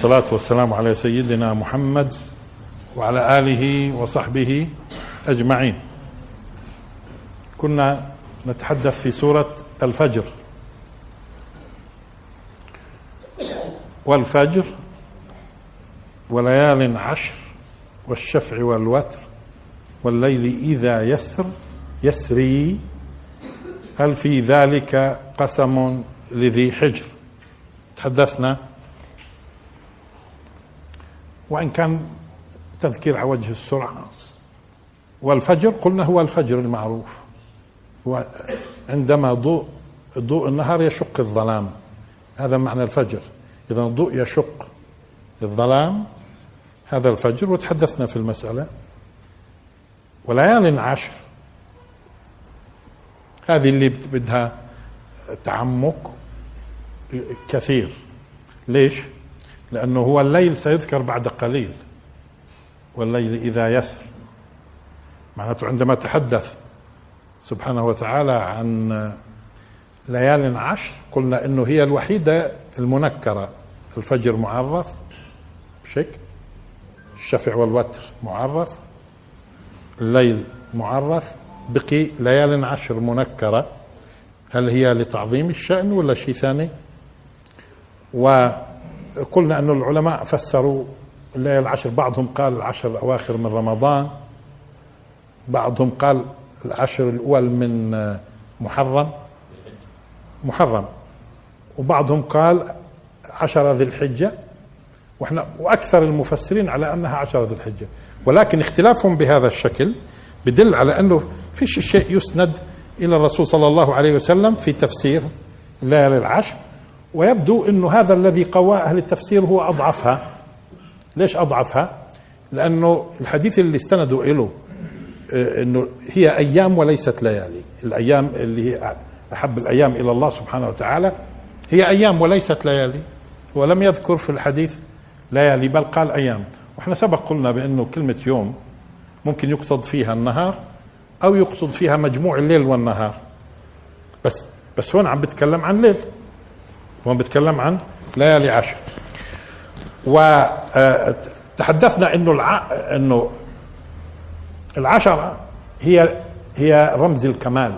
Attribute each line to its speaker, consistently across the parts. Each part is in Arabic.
Speaker 1: والصلاة والسلام على سيدنا محمد وعلى آله وصحبه أجمعين. كنا نتحدث في سورة الفجر. والفجر وليال عشر والشفع والوتر والليل إذا يسر يسري. هل في ذلك قسم لذي حجر؟ تحدثنا وإن كان تذكير على وجه السرعة. والفجر قلنا هو الفجر المعروف. عندما ضوء ضوء النهار يشق الظلام. هذا معنى الفجر. إذا الضوء يشق الظلام هذا الفجر. وتحدثنا في المسألة. وليال عشر هذه اللي بدها تعمق كثير. ليش؟ لأنه هو الليل سيذكر بعد قليل والليل إذا يسر. معناته عندما تحدث سبحانه وتعالى عن ليال عشر قلنا إنه هي الوحيدة المنكرة. الفجر معرف بشكل الشفع والوتر معرف. الليل معرف. بقي ليال عشر منكرة. هل هي لتعظيم الشأن ولا شيء ثاني؟ وقلنا أن العلماء فسروا الليالي العشر بعضهم قال العشر الأواخر من رمضان بعضهم قال العشر الأول من محرم محرم. وبعضهم قال عشر ذي الحجة. وإحنا وأكثر المفسرين على أنها عشر ذي الحجة. ولكن اختلافهم بهذا الشكل بدل على أنه فيش شيء يسند إلى الرسول صلى الله عليه وسلم في تفسير الليالي العشر. ويبدو إنه هذا الذي قوى أهل التفسير هو أضعفها. ليش أضعفها؟ لأنه الحديث اللي استندوا له آه، إنه هي أيام وليست ليالي، الأيام اللي هي أحب الأيام إلى الله سبحانه وتعالى هي أيام وليست ليالي ولم يذكر في الحديث ليالي بل قال أيام، وإحنا سبق قلنا بأنه كلمة يوم ممكن يقصد فيها النهار أو يقصد فيها مجموع الليل والنهار. بس بس هون عم بتكلم عن ليل. هون بتكلم عن ليالي عشر وتحدثنا إنه الع... إنه العشرة هي هي رمز الكمال.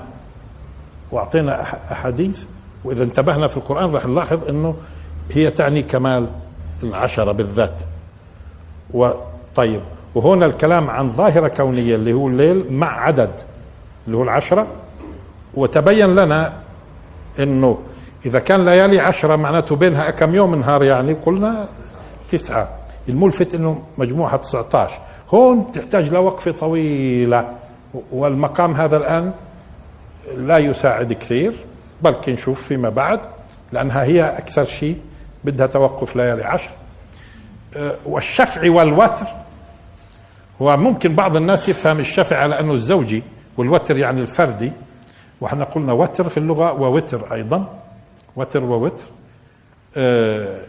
Speaker 1: وأعطينا أحاديث وإذا انتبهنا في القرآن راح نلاحظ إنه هي تعني كمال العشرة بالذات. وطيب وهنا الكلام عن ظاهرة كونية اللي هو الليل مع عدد اللي هو العشرة. وتبين لنا إنه إذا كان ليالي عشرة معناته بينها كم يوم نهار يعني قلنا تسعة. الملفت إنه مجموعة 19 هون تحتاج لوقفة طويلة والمقام هذا الآن لا يساعد كثير بلكي نشوف فيما بعد لأنها هي أكثر شيء بدها توقف ليالي عشر. أه، والشفع والوتر. هو ممكن بعض الناس يفهم الشفع على أنه الزوجي والوتر يعني الفردي. وإحنا قلنا وتر في اللغة ووتر أيضا. وتر ووتر. آه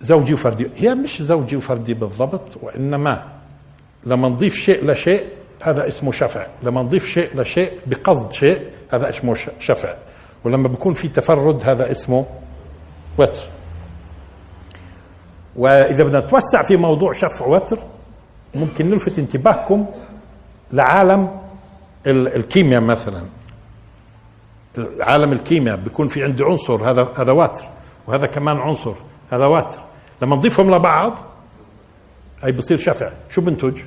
Speaker 1: زوجي وفردي. هي مش زوجي وفردي بالضبط وإنما لما نضيف شيء لشيء هذا اسمه شفع. لما نضيف شيء لشيء بقصد شيء هذا اسمه شفع. ولما بيكون في تفرد هذا اسمه وتر. وإذا بدنا نتوسع في موضوع شفع وتر ممكن نلفت انتباهكم لعالم الكيمياء مثلا. عالم الكيمياء بيكون في عندي عنصر هذا هذا وتر وهذا كمان عنصر هذا وتر لما نضيفهم لبعض هي بصير شفع. شو بنتج؟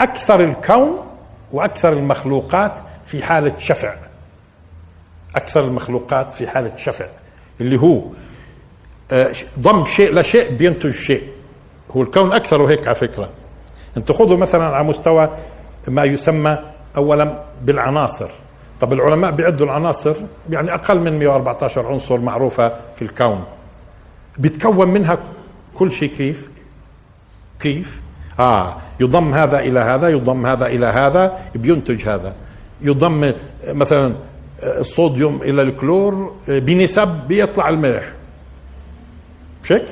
Speaker 1: أكثر الكون وأكثر المخلوقات في حالة شفع. أكثر المخلوقات في حالة شفع. اللي هو آه، ضم شيء لشيء بينتج شيء. هو الكون أكثر هيك على فكرة. أنت خذوا مثلا على مستوى ما يسمى اولا بالعناصر. طب العلماء بيعدوا العناصر؟ يعني أقل من 114 عنصر معروفة في الكون. بيتكون منها كل شيء كيف؟ كيف؟ آه يضم هذا إلى هذا يضم هذا إلى هذا بينتج هذا. يضم مثلا الصوديوم إلى الكلور بنسب بيطلع الملح. مش هيك؟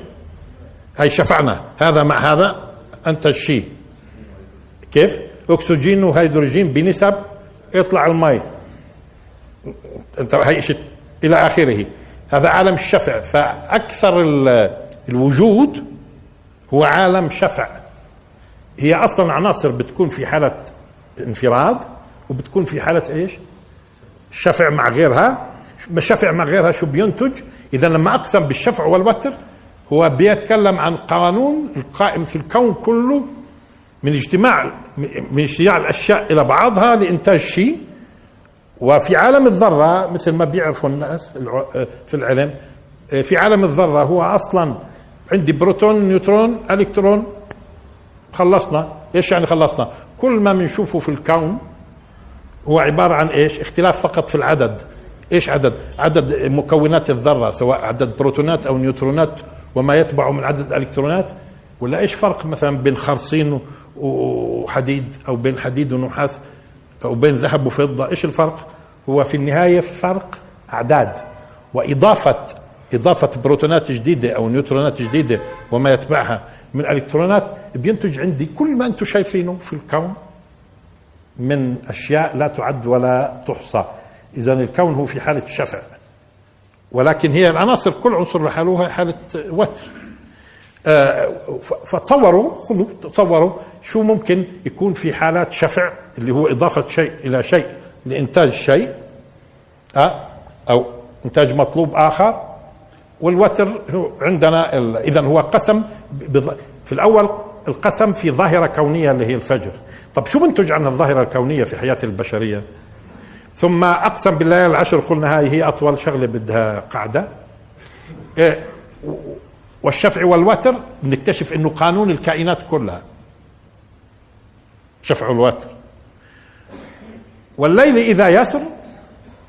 Speaker 1: هاي شفعنا. هذا مع هذا انتج شيء كيف؟ أكسجين وهيدروجين بنسب يطلع المي. أنت هي شيء إلى آخره هذا عالم الشفع فأكثر الوجود هو عالم شفع هي أصلا عناصر بتكون في حالة انفراد وبتكون في حالة إيش؟ شفع مع غيرها شفع مع غيرها شو بينتج؟ اذا لما أقسم بالشفع والوتر هو بيتكلم عن قانون القائم في الكون كله من اجتماع من اجتماع الأشياء إلى بعضها لإنتاج شيء وفي عالم الذرة مثل ما بيعرفوا الناس في العلم في عالم الذرة هو أصلا عندي بروتون نيوترون إلكترون خلصنا. إيش يعني خلصنا؟ كل ما بنشوفه في الكون هو عبارة عن إيش؟ اختلاف فقط في العدد. إيش عدد؟ عدد مكونات الذرة سواء عدد بروتونات أو نيوترونات وما يتبع من عدد الالكترونات ولا إيش فرق مثلا بين خرصين وحديد أو بين حديد ونحاس أو بين ذهب وفضة؟ إيش الفرق؟ هو في النهاية فرق أعداد واضافه إضافة بروتونات جديدة أو نيوترونات جديدة وما يتبعها من الكترونات بينتج عندي كل ما أنتم شايفينه في الكون من أشياء لا تعد ولا تحصى. اذا الكون هو في حالة شفع ولكن هي العناصر كل عنصر لحاله حالة وتر. آه، فتصوروا خذوا تصوروا شو ممكن يكون في حالات شفع اللي هو إضافة شيء إلى شيء. لإنتاج شيء أه؟ أو إنتاج مطلوب آخر. والوتر عندنا اذا هو قسم في الأول القسم في ظاهرة كونية اللي هي الفجر. طب شو بنتج عن الظاهرة الكونية في حياة البشرية؟ ثم أقسم بالليالي العشر قلنا هاي هي أطول شغلة بدها قاعدة. إيه والشفع والوتر بنكتشف إنه قانون الكائنات كلها. شفع والوتر والليل إذا يسر.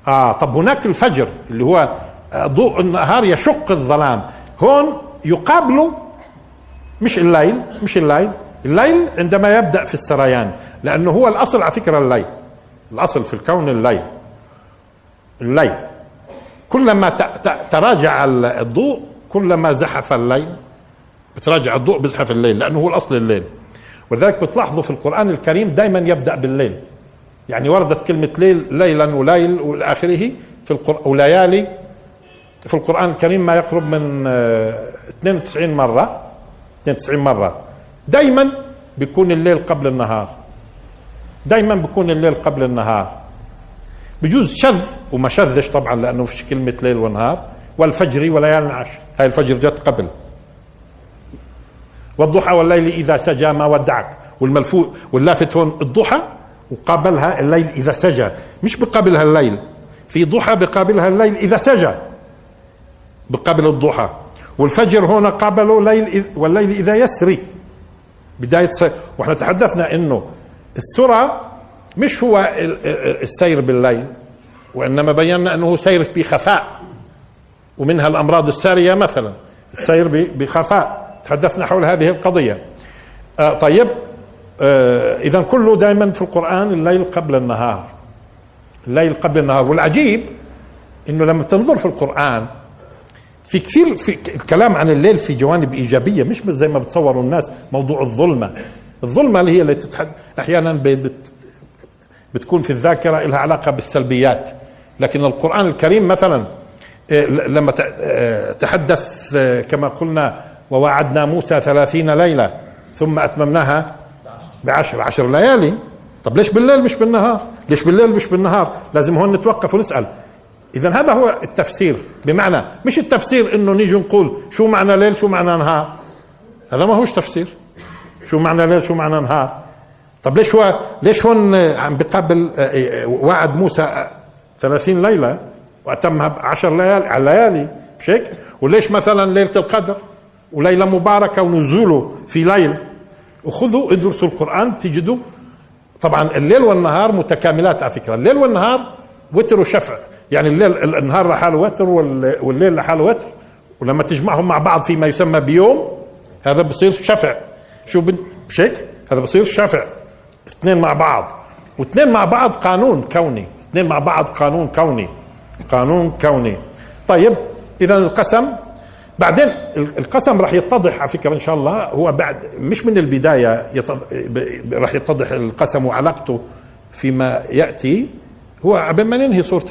Speaker 1: آه طب هناك الفجر اللي هو ضوء النهار يشق الظلام. هون يقابله مش الليل مش الليل. الليل عندما يبدأ في السريان لأنه هو الأصل على فكرة الليل. الأصل في الكون الليل. الليل. كلما تراجع الضوء كلما زحف الليل. بتراجع الضوء بيزحف الليل لأنه هو الأصل الليل. ولذلك بتلاحظوا في القرآن الكريم دائما يبدأ بالليل. يعني وردت كلمة ليل ليلا وليل والى اخره في القران وليالي في القرآن الكريم ما يقرب من 92 آه، مرة. 92 مرة. دائما بيكون الليل قبل النهار. دائما بيكون الليل قبل النهار. بجوز شذ وما شذش طبعا لأنه فيش كلمة ليل ونهار. والفجر وليال عشر هاي الفجر جت قبل. والضحى والليل إذا سجى ما ودعك. والملفوت واللافت هون الضحى وقابلها الليل إذا سجى. مش بقابلها الليل. في ضحى بقابلها الليل إذا سجى. بقابل الضحى. والفجر هنا قابله ليل والليل إذا يسري. بداية س... وإحنا تحدثنا إنه السرعه مش هو السير بالليل وإنما بينا أنه سير بخفاء ومنها الأمراض السارية مثلا. السير بخفاء. تحدثنا حول هذه القضية. آه طيب. اذا كله دائما في القرآن الليل قبل النهار. الليل قبل النهار. والعجيب إنه لما تنظر في القرآن في كثير في الكلام عن الليل في جوانب إيجابية مش زي ما بتصوروا الناس موضوع الظلمة. الظلمة اللي هي اللي تتحد أحيانا بت بتكون في الذاكرة لها علاقة بالسلبيات. لكن القرآن الكريم مثلا آه، لما آه، تحدث آه، كما قلنا ووعدنا موسى ثلاثين ليلة ثم أتممناها بعشر عشر ليالي. طب ليش بالليل مش بالنهار؟ ليش بالليل مش بالنهار؟ لازم هون نتوقف ونسأل. إذا هذا هو التفسير بمعنى مش التفسير إنه نيجي نقول شو معنى ليل شو معنى نهار. هذا ما هوش تفسير. شو معنى ليل شو معنى نهار. طب ليش هو ليش هون عم بقابل وعد موسى ثلاثين ليلة واتمها بعشر ليالي على الليالي مش هيك؟ وليش مثلا ليلة القدر؟ وليلة مباركة ونزوله في ليل. وخذوا ادرسوا القرآن تجدوا. طبعا الليل والنهار متكاملات على فكرة. الليل والنهار وتر وشفع. يعني الليل النهار لحاله وتر والليل لحاله وتر. ولما تجمعهم مع بعض فيما يسمى بيوم هذا بصير شفع. شو هيك؟ هذا بصير شفع. اثنين مع بعض. واثنين مع بعض قانون كوني. اثنين مع بعض قانون كوني. قانون كوني. طيب اذا القسم بعدين القسم راح يتضح على فكرة إن شاء الله. هو بعد مش من البداية راح يتضح القسم وعلاقته فيما يأتي. هو قبل ما ننهي سوره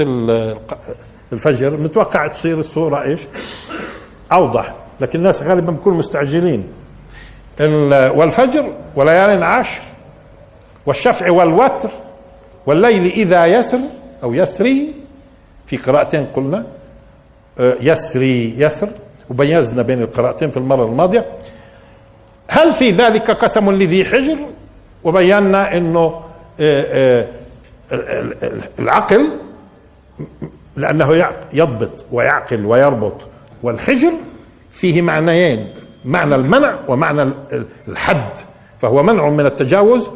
Speaker 1: الفجر متوقع تصير الصورة إيش؟ أوضح لكن الناس غالبا بيكونوا مستعجلين. والفجر وليال عشر والشفع والوتر والليل إذا يسر أو يسري في قراءتين قلنا آه، يسري يسر. وبيزنا بين القراءتين في المرة الماضية. هل في ذلك قسم لذي حجر؟ وبينا إنه آه، آه، العقل لأنه يضبط ويعقل ويربط. والحجر فيه معنيين معنى المنع ومعنى الحد. فهو منع من التجاوز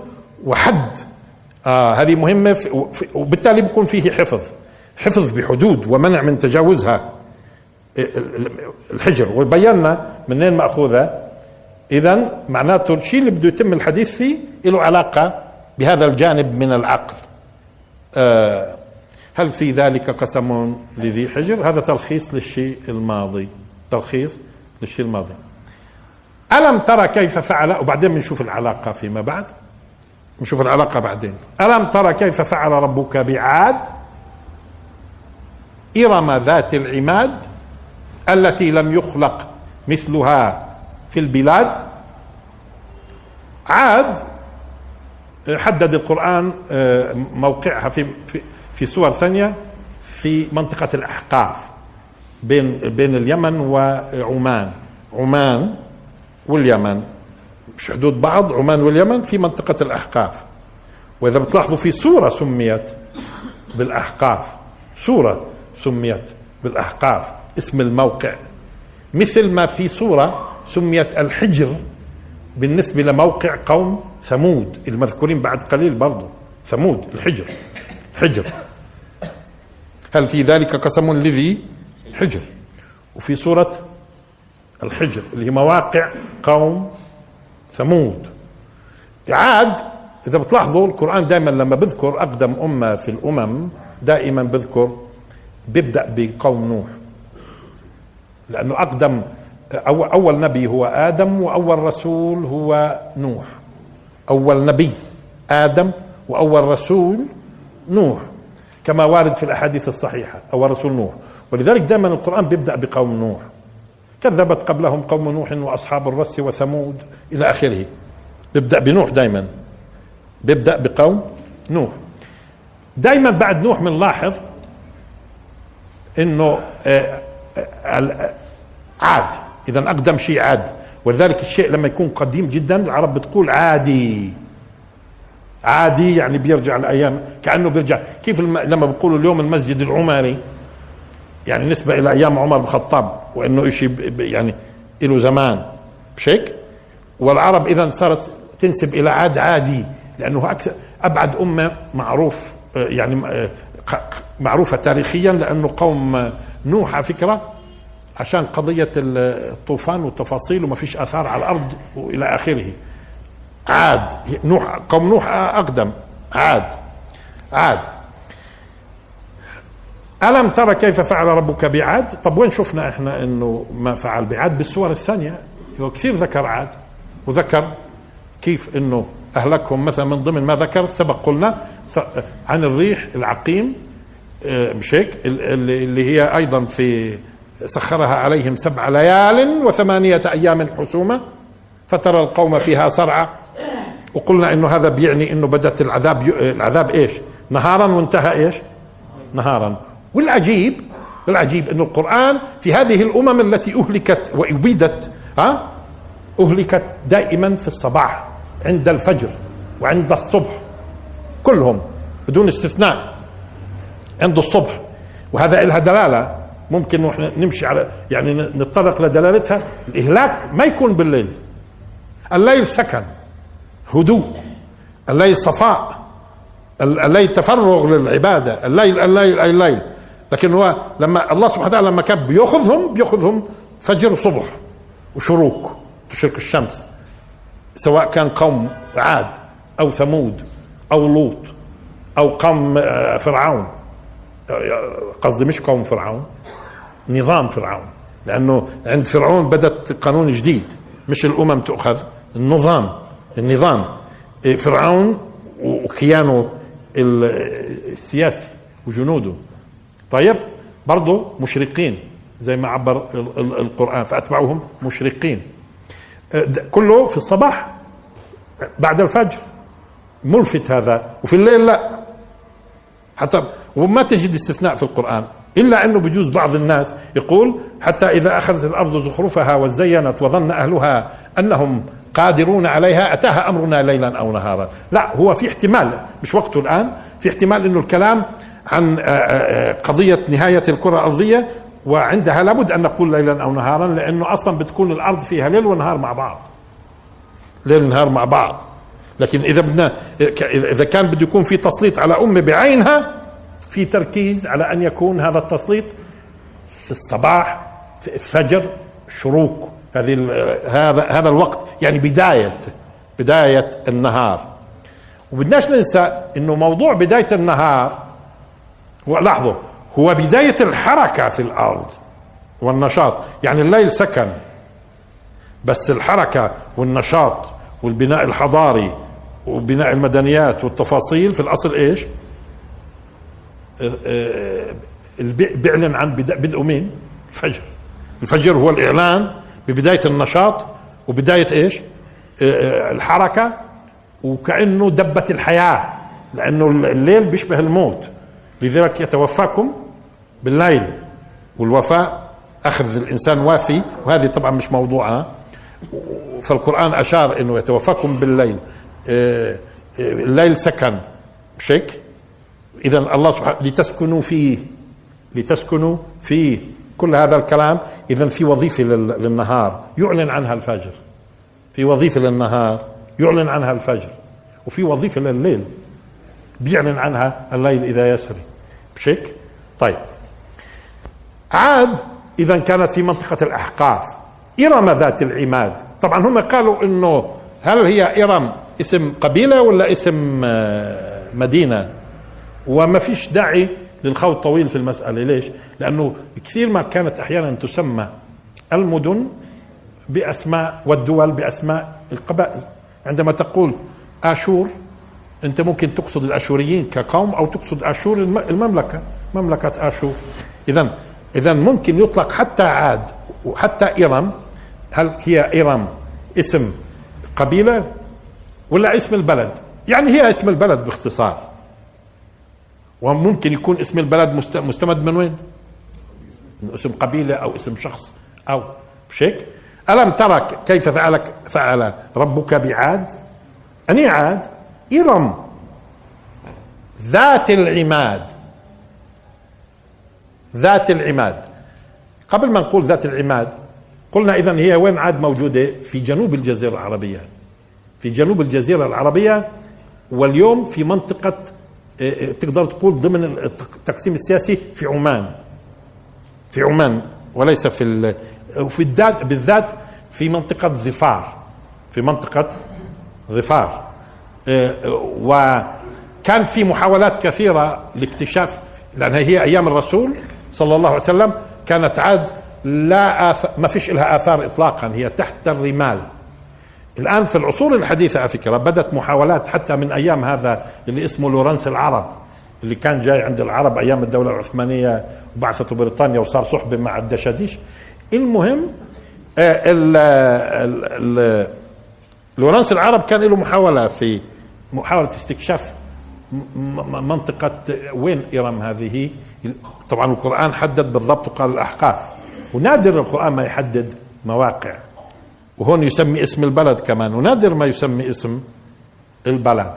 Speaker 1: وحد. آه هذه مهمة وبالتالي بيكون فيه حفظ. حفظ بحدود ومنع من تجاوزها. الحجر. وبينا منين مأخوذة؟ إذا معناته الشيء اللي بده يتم الحديث فيه له علاقة بهذا الجانب من العقل. آه هل في ذلك قسم لذي حجر؟ هذا تلخيص للشيء الماضي. تلخيص للشيء الماضي. ألم ترى كيف فعل؟ وبعدين بنشوف العلاقة فيما بعد. نشوف العلاقة بعدين. ألم ترى كيف فعل ربك بعاد إرم ذات العماد؟ التي لم يخلق مثلها في البلاد. عاد حدد القرآن آه، موقعها في في في سور ثانية في منطقة الأحقاف بين بين اليمن وعمان. عمان واليمن مش حدود بعض عمان واليمن في منطقة الأحقاف. وإذا بتلاحظوا في سورة سميت بالأحقاف سورة سميت بالأحقاف. اسم الموقع. مثل ما في سورة سميت الحجر بالنسبة لموقع قوم ثمود المذكورين بعد قليل برضو ثمود الحجر حجر. هل في ذلك قسم لذي؟ حجر. وفي سورة الحجر اللي هي مواقع قوم ثمود. عاد إذا بتلاحظوا القرآن دائما لما بذكر أقدم أمة في الأمم دائما بذكر بيبدأ بقوم نوح. لأنه أقدم أول, نبي هو آدم وأول رسول هو نوح. أول نبي آدم وأول رسول نوح كما وارد في الأحاديث الصحيحة أول رسول نوح. ولذلك دائما القرآن بيبدأ بقوم نوح. كذبت قبلهم قوم نوح واصحاب الرس وثمود إلى آخره. بيبدأ بنوح دائما. بيبدأ بقوم نوح. دائما بعد نوح بنلاحظ إنه آه، عاد. إذا أقدم شيء عاد. ولذلك الشيء لما يكون قديم جدا العرب بتقول عادي. عادي يعني بيرجع الأيام كأنه بيرجع. كيف لما بيقولوا اليوم المسجد العمري يعني نسبة إلى أيام عمر بن الخطاب وإنه شيء يعني له زمان. مش هيك؟ والعرب إذا صارت تنسب إلى عاد عادي. لأنه أكثر أبعد أمة معروف يعني معروفة تاريخيا لأنه قوم نوح على فكرة عشان قضية الطوفان والتفاصيل وما فيش آثار على الأرض وإلى آخره. عاد نوح قوم نوح أقدم. عاد عاد. ألم ترى كيف فعل ربك بعاد؟ طب وين شفنا إحنا إنه ما فعل بعاد؟ بالسور الثانية. هو كثير ذكر عاد وذكر كيف إنه أهلكهم مثلا من ضمن ما ذكر سبق قلنا عن الريح العقيم. مش هيك اللي هي أيضا في سخرها عليهم سبع ليال وثمانية أيام حسومة فترى القوم فيها صرعى. وقلنا إنه هذا بيعني إنه بدت العذاب العذاب إيش؟ نهارا وانتهى إيش؟ نهارا. والعجيب العجيب أن القرآن في هذه الأمم التي أهلكت وأبيدت ها؟ أهلكت دائما في الصباح عند الفجر وعند الصبح كلهم بدون استثناء. عند الصبح. وهذا لها دلالة. ممكن نحن نمشي على يعني نتطرق لدلالتها. الإهلاك ما يكون بالليل. الليل سكن. هدوء. الليل صفاء. الليل تفرغ للعبادة. الليل الليل الليل. لكن هو لما الله سبحانه وتعالى لما كان بياخذهم بيأخذهم فجر وصبح وشروق. تشرق الشمس. سواء كان قوم عاد أو ثمود أو لوط أو قوم آه، فرعون. قصدي مش قوم فرعون نظام فرعون. لأنه عند فرعون بدت قانون جديد مش الأمم تؤخذ النظام النظام. إيه، فرعون وكيانه السياسي وجنوده. طيب برضه مشرقين زي ما عبر القرآن فأتبعوهم مشرقين. أه، كله في الصباح بعد الفجر. ملفت هذا وفي الليل لا. حتى وما تجد استثناء في القرآن إلا أنه بجوز بعض الناس يقول حتى إذا أخذت الأرض زخرفها وزينت وظن أهلها أنهم قادرون عليها أتاها أمرنا ليلا أو نهارا. لا هو في احتمال مش وقته الآن في احتمال أنه الكلام عن آه، آه، آه، قضية نهاية الكرة الأرضية وعندها لابد أن نقول ليلا أو نهارا لأنه أصلا بتكون الأرض فيها ليل ونهار مع بعض. ليل ونهار مع بعض. لكن إذا بدنا إذا كان بده يكون في تسليط على أمة بعينها في تركيز على أن يكون هذا التسليط في الصباح في الفجر شروق هذه هذا هذا الوقت يعني بداية بداية النهار. وبدناش ننسى إنه موضوع بداية النهار لاحظوا هو بداية الحركة في الأرض والنشاط. يعني الليل سكن بس الحركة والنشاط والبناء الحضاري وبناء المدنيات والتفاصيل في الأصل إيش؟ بيعلن عن بدء مين؟ الفجر. الفجر هو الإعلان ببداية النشاط وبداية إيش؟ الحركة وكأنه دبة الحياة لأنه الليل بيشبه الموت. لذلك يتوفاكم بالليل والوفاء أخذ الإنسان وافي وهذه طبعا مش موضوعها فالقرآن أشار أنه يتوفاكم بالليل. آه، آه، الليل سكن مش هيك؟ إذا الله سبحانه لتسكنوا فيه لتسكنوا فيه كل هذا الكلام. إذا في وظيفة للنهار. يعلن عنها الفجر. في وظيفة للنهار. يعلن عنها الفجر. وفي وظيفة لليل بيعلن عنها الليل إذا يسري. مش هيك؟ طيب. عاد إذا كانت في منطقة الأحقاف. إرم ذات العماد. طبعا هم قالوا إنه هل هي إرم اسم قبيلة ولا اسم آه، مدينة؟ وما فيش داعي للخوض طويل في المسألة. ليش؟ لأنه كثير ما كانت أحيانا تسمى المدن بأسماء والدول بأسماء القبائل. عندما تقول آشور أنت ممكن تقصد الأشوريين كقوم أو تقصد آشور المملكة مملكة آشور. إذا إذا ممكن يطلق حتى عاد وحتى إرم هل هي إرم اسم قبيلة ولا اسم البلد؟ يعني هي اسم البلد باختصار. وممكن يكون اسم البلد مستمد من وين؟ من اسم قبيلة أو اسم شخص أو مش هيك ألم ترى كيف فعلك فعل ربك بعاد؟ أني عاد. إرم. ذات العماد. ذات العماد. قبل ما نقول ذات العماد قلنا إذا هي وين عاد موجودة؟ في جنوب الجزيرة العربية. في جنوب الجزيرة العربية واليوم في منطقة تقدر تقول ضمن التقسيم السياسي في عمان. في عمان وليس في في بالذات في منطقة ظفار. في منطقة ظفار. آه، وكان في محاولات كثيرة لاكتشاف لأنها هي أيام الرسول صلى الله عليه وسلم كانت عاد لا آثار ما فيش لها آثار إطلاقا هي تحت الرمال. الآن في العصور الحديثة على فكرة بدأت محاولات حتى من أيام هذا اللي اسمه لورنس العرب اللي كان جاي عند العرب أيام الدولة العثمانية وبعثته بريطانيا وصار صحبة مع الدشاديش. المهم آه، لورنس العرب كان له محاولة في محاولة استكشاف منطقة وين إرم هذه؟ طبعا القرآن حدد بالضبط وقال الأحقاف. ونادر القرآن ما يحدد مواقع. وهون يسمي اسم البلد كمان. ونادر ما يسمي اسم البلد.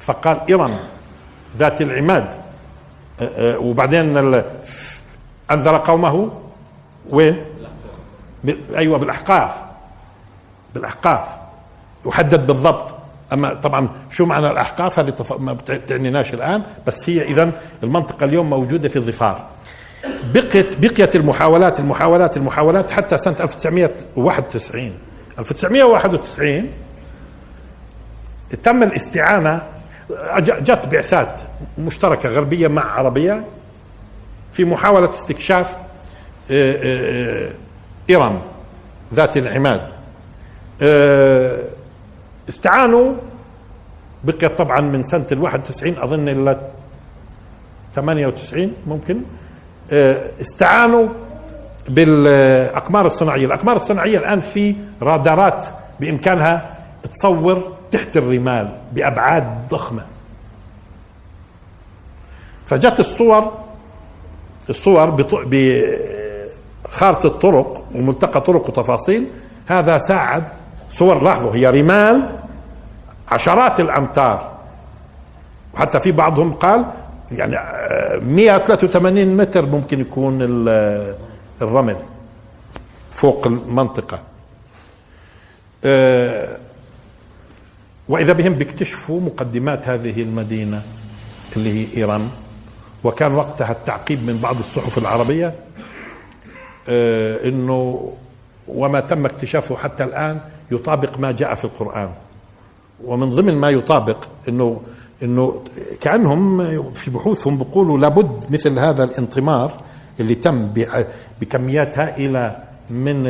Speaker 1: فقال إرم ذات العماد. أه، أه، وبعدين أنذر قومه وين؟ أيوة بالأحقاف. بالأحقاف. وحدد بالضبط. أما طبعا شو معنى الأحقاف؟ هذه ما بتعنيناش الآن. بس هي اذا المنطقة اليوم موجودة في الظفار بقيت بقيت المحاولات المحاولات المحاولات حتى سنة 1991 1991 تم الاستعانة جت بعثات مشتركة غربية مع عربية في محاولة استكشاف آه، آه، آه، ارم ذات العماد. استعانوا بقيت طبعا من سنة ال 91 أظن إلى 98 ممكن. آه، استعانوا بالأقمار الصناعية، الأقمار الصناعية الآن في رادارات بإمكانها تصور تحت الرمال بأبعاد ضخمة. فجت الصور الصور بخارطة الطرق وملتقى طرق وتفاصيل. هذا ساعد صور لاحظوا هي رمال عشرات الأمتار. وحتى في بعضهم قال يعني 183 متر ممكن يكون الرمل فوق المنطقة. آه، وإذا بهم بيكتشفوا مقدمات هذه المدينة اللي هي إيران وكان وقتها التعقيب من بعض الصحف العربية آه، إنه وما تم اكتشافه حتى الآن يطابق ما جاء في القرآن. ومن ضمن ما يطابق إنه إنه كأنهم في بحوثهم بيقولوا لابد مثل هذا الانطمار اللي تم بكميات هائله من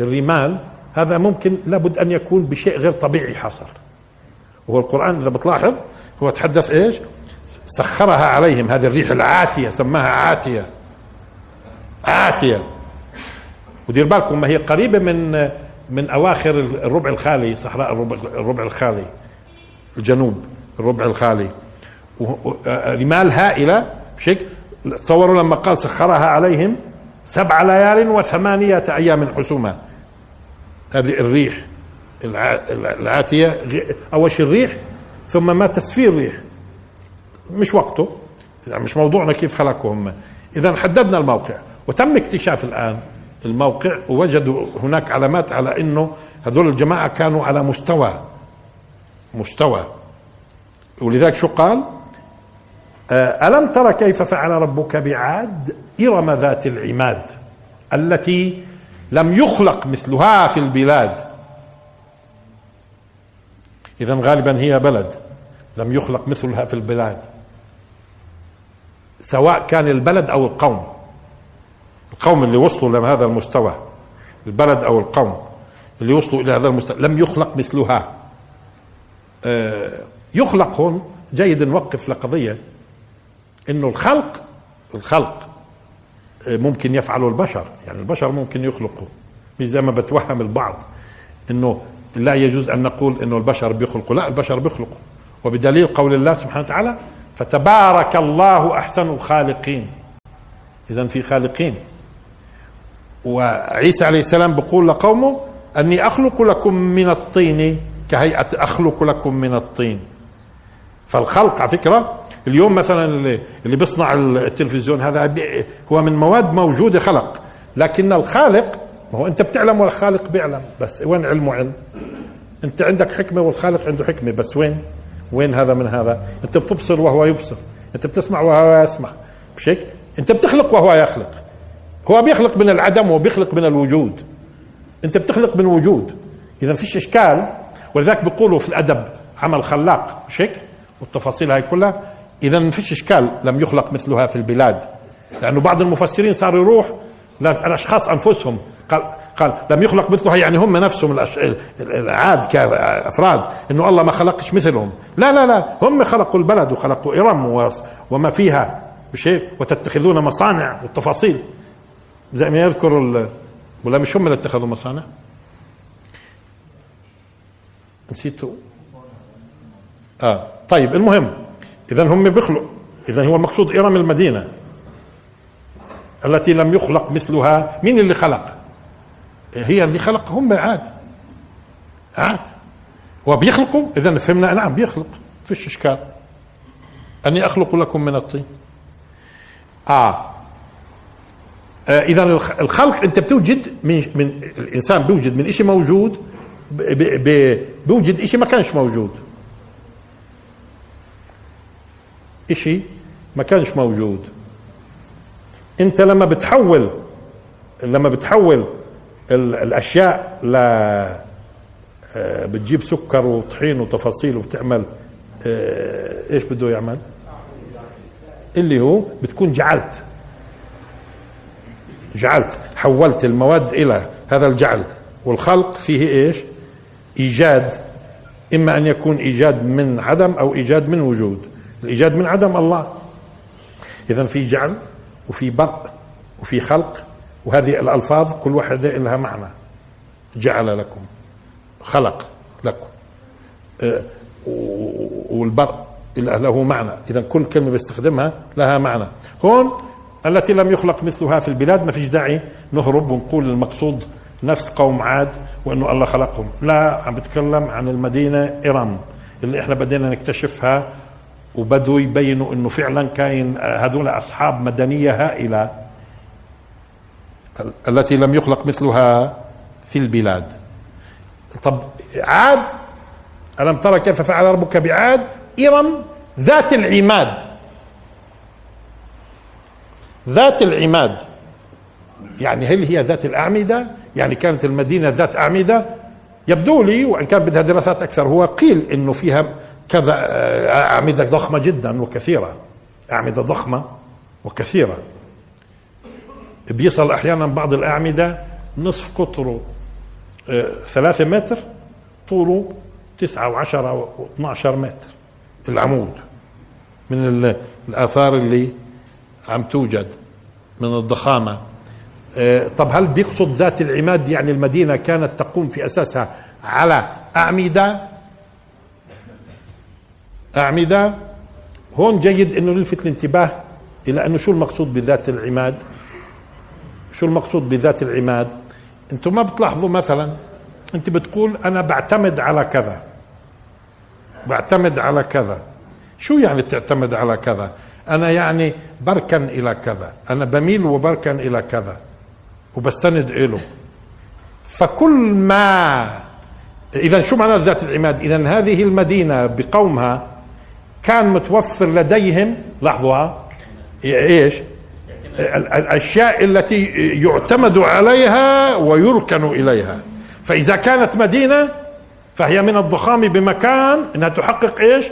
Speaker 1: الرمال هذا ممكن لابد أن يكون بشيء غير طبيعي حصل. وهو القرآن إذا بتلاحظ هو تحدث إيش؟ سخرها عليهم هذه الريح العاتية سماها عاتية. عاتية. ودير بالكم ما هي قريبة من من أواخر الربع الخالي صحراء الربع, الربع الخالي. الجنوب الربع الخالي. رمال هائلة بشكل تصوروا لما قال سخرها عليهم سبع ليال وثمانية أيام حسوما هذه الريح العاتية أول شيء الريح ثم ما تسفير الريح. مش وقته. يعني مش موضوعنا كيف خلقوا هم. إذا حددنا الموقع. وتم اكتشاف الآن الموقع ووجدوا هناك علامات على أنه هذول الجماعة كانوا على مستوى مستوى. ولذلك شو قال؟ آه، ألم ترى كيف فعل ربك بعاد إرم ذات العماد التي لم يخلق مثلها في البلاد؟ إذا غالبا هي بلد لم يخلق مثلها في البلاد. سواء كان البلد أو القوم. القوم اللي وصلوا لهذا المستوى. البلد أو القوم اللي وصلوا إلى هذا المستوى. لم يخلق مثلها. يخلق هون جيد نوقف لقضية إنه الخلق الخلق آه، ممكن يفعله البشر يعني البشر ممكن يخلقوا. مش زي ما بتوهم البعض إنه لا يجوز أن نقول إنه البشر بيخلقوا لا البشر بيخلقوا. وبدليل قول الله سبحانه وتعالى فتبارك الله أحسن الخالقين اذا في خالقين. وعيسى عليه السلام بيقول لقومه أني أخلق لكم من الطين كهيئة أخلق لكم من الطين. فالخلق على فكرة اليوم مثلا اللي, بيصنع التلفزيون هذا هو من مواد موجودة خلق. لكن الخالق ما هو أنت بتعلم والخالق بيعلم. بس وين علمه علم؟ أنت عندك حكمة والخالق عنده حكمة. بس وين؟ وين هذا من هذا؟ أنت بتبصر وهو يبصر. أنت بتسمع وهو يسمع. بشكل أنت بتخلق وهو يخلق. هو بيخلق من العدم وبيخلق من الوجود. أنت بتخلق من وجود. اذا فيش إشكال ولذلك بيقولوا في الأدب عمل خلاق مش هيك؟ والتفاصيل هاي كلها. إذا ما فيش إشكال لم يخلق مثلها في البلاد لأنه بعض المفسرين صار يروح للاشخاص أنفسهم. قال قال لم يخلق مثلها يعني هم نفسهم العاد كأفراد إنه الله ما خلقش مثلهم. لا لا لا هم خلقوا البلد وخلقوا إرم وما فيها مش هيك؟ وتتخذون مصانع والتفاصيل. زي ما يذكر ولا مش هم اللي اتخذوا مصانع؟ نسيتوا آه. طيب المهم اذا هم بيخلق. اذا هو المقصود إرم المدينة التي لم يخلق مثلها. مين اللي خلق؟ هي اللي خلق هم عاد. عاد. هو بيخلقوا اذا فهمنا نعم بيخلق. فيش إشكال. أني أخلق لكم من الطين. آه, آه اذا الخلق أنت بتوجد من, من الإنسان بيوجد من شيء موجود بيوجد شيء ما كانش موجود. إشي ما كانش موجود. أنت لما بتحول لما بتحول الأشياء ل آه، بتجيب سكر وطحين وتفاصيل وبتعمل آه، إيش بده يعمل؟ اللي هو بتكون جعلت. جعلت. حولت المواد إلى هذا الجعل. والخلق فيه إيش؟ إيجاد إما أن يكون إيجاد من عدم أو إيجاد من وجود. الإيجاد من عدم الله. اذا في جعل وفي برء وفي خلق وهذه الألفاظ كل واحدة لها معنى. جعل لكم خلق لكم. آه، والبرء له معنى. اذا كل كلمة بيستخدمها لها معنى. هون التي لم يخلق مثلها في البلاد ما فيش داعي نهرب ونقول المقصود نفس قوم عاد وإنه الله خلقهم. لا عم بتكلم عن المدينة ارم اللي إحنا بدينا نكتشفها وبدوا يبينوا إنه فعلا كاين هذول أصحاب مدنية هائلة التي لم يخلق مثلها في البلاد. طب عاد ألم ترى كيف فعل ربك بعاد؟ إرم ذات العماد. ذات العماد. يعني هل هي ذات الأعمدة؟ يعني كانت المدينة ذات أعمدة؟ يبدو لي وإن كان بدها دراسات أكثر هو قيل إنه فيها كذا آه، أعمدة ضخمة جدا وكثيرة. أعمدة ضخمة وكثيرة. بيصل أحيانا بعض الأعمدة نصف قطره آه، ثلاثة متر طوله تسعة وعشرة و12 متر. العمود من الآثار اللي عم توجد من الضخامة. طب هل بيقصد ذات العماد يعني المدينة كانت تقوم في أساسها على أعمدة؟ أعمدة؟ هون جيد أنه نلفت الانتباه إلى أنه شو المقصود بذات العماد؟ شو المقصود بذات العماد؟ أنتم ما بتلاحظوا مثلا أنت بتقول أنا بعتمد على كذا. بعتمد على كذا. شو يعني تعتمد على كذا؟ أنا يعني بركن إلى كذا. أنا بميل وبركن إلى كذا. وبستند إله فكل ما إذا شو معنى ذات العماد؟ إذا هذه المدينة بقومها كان متوفر لديهم لاحظوا إيش؟ الأشياء التي يعتمد عليها ويركن إليها. فإذا كانت مدينة فهي من الضخام بمكان إنها تحقق إيش؟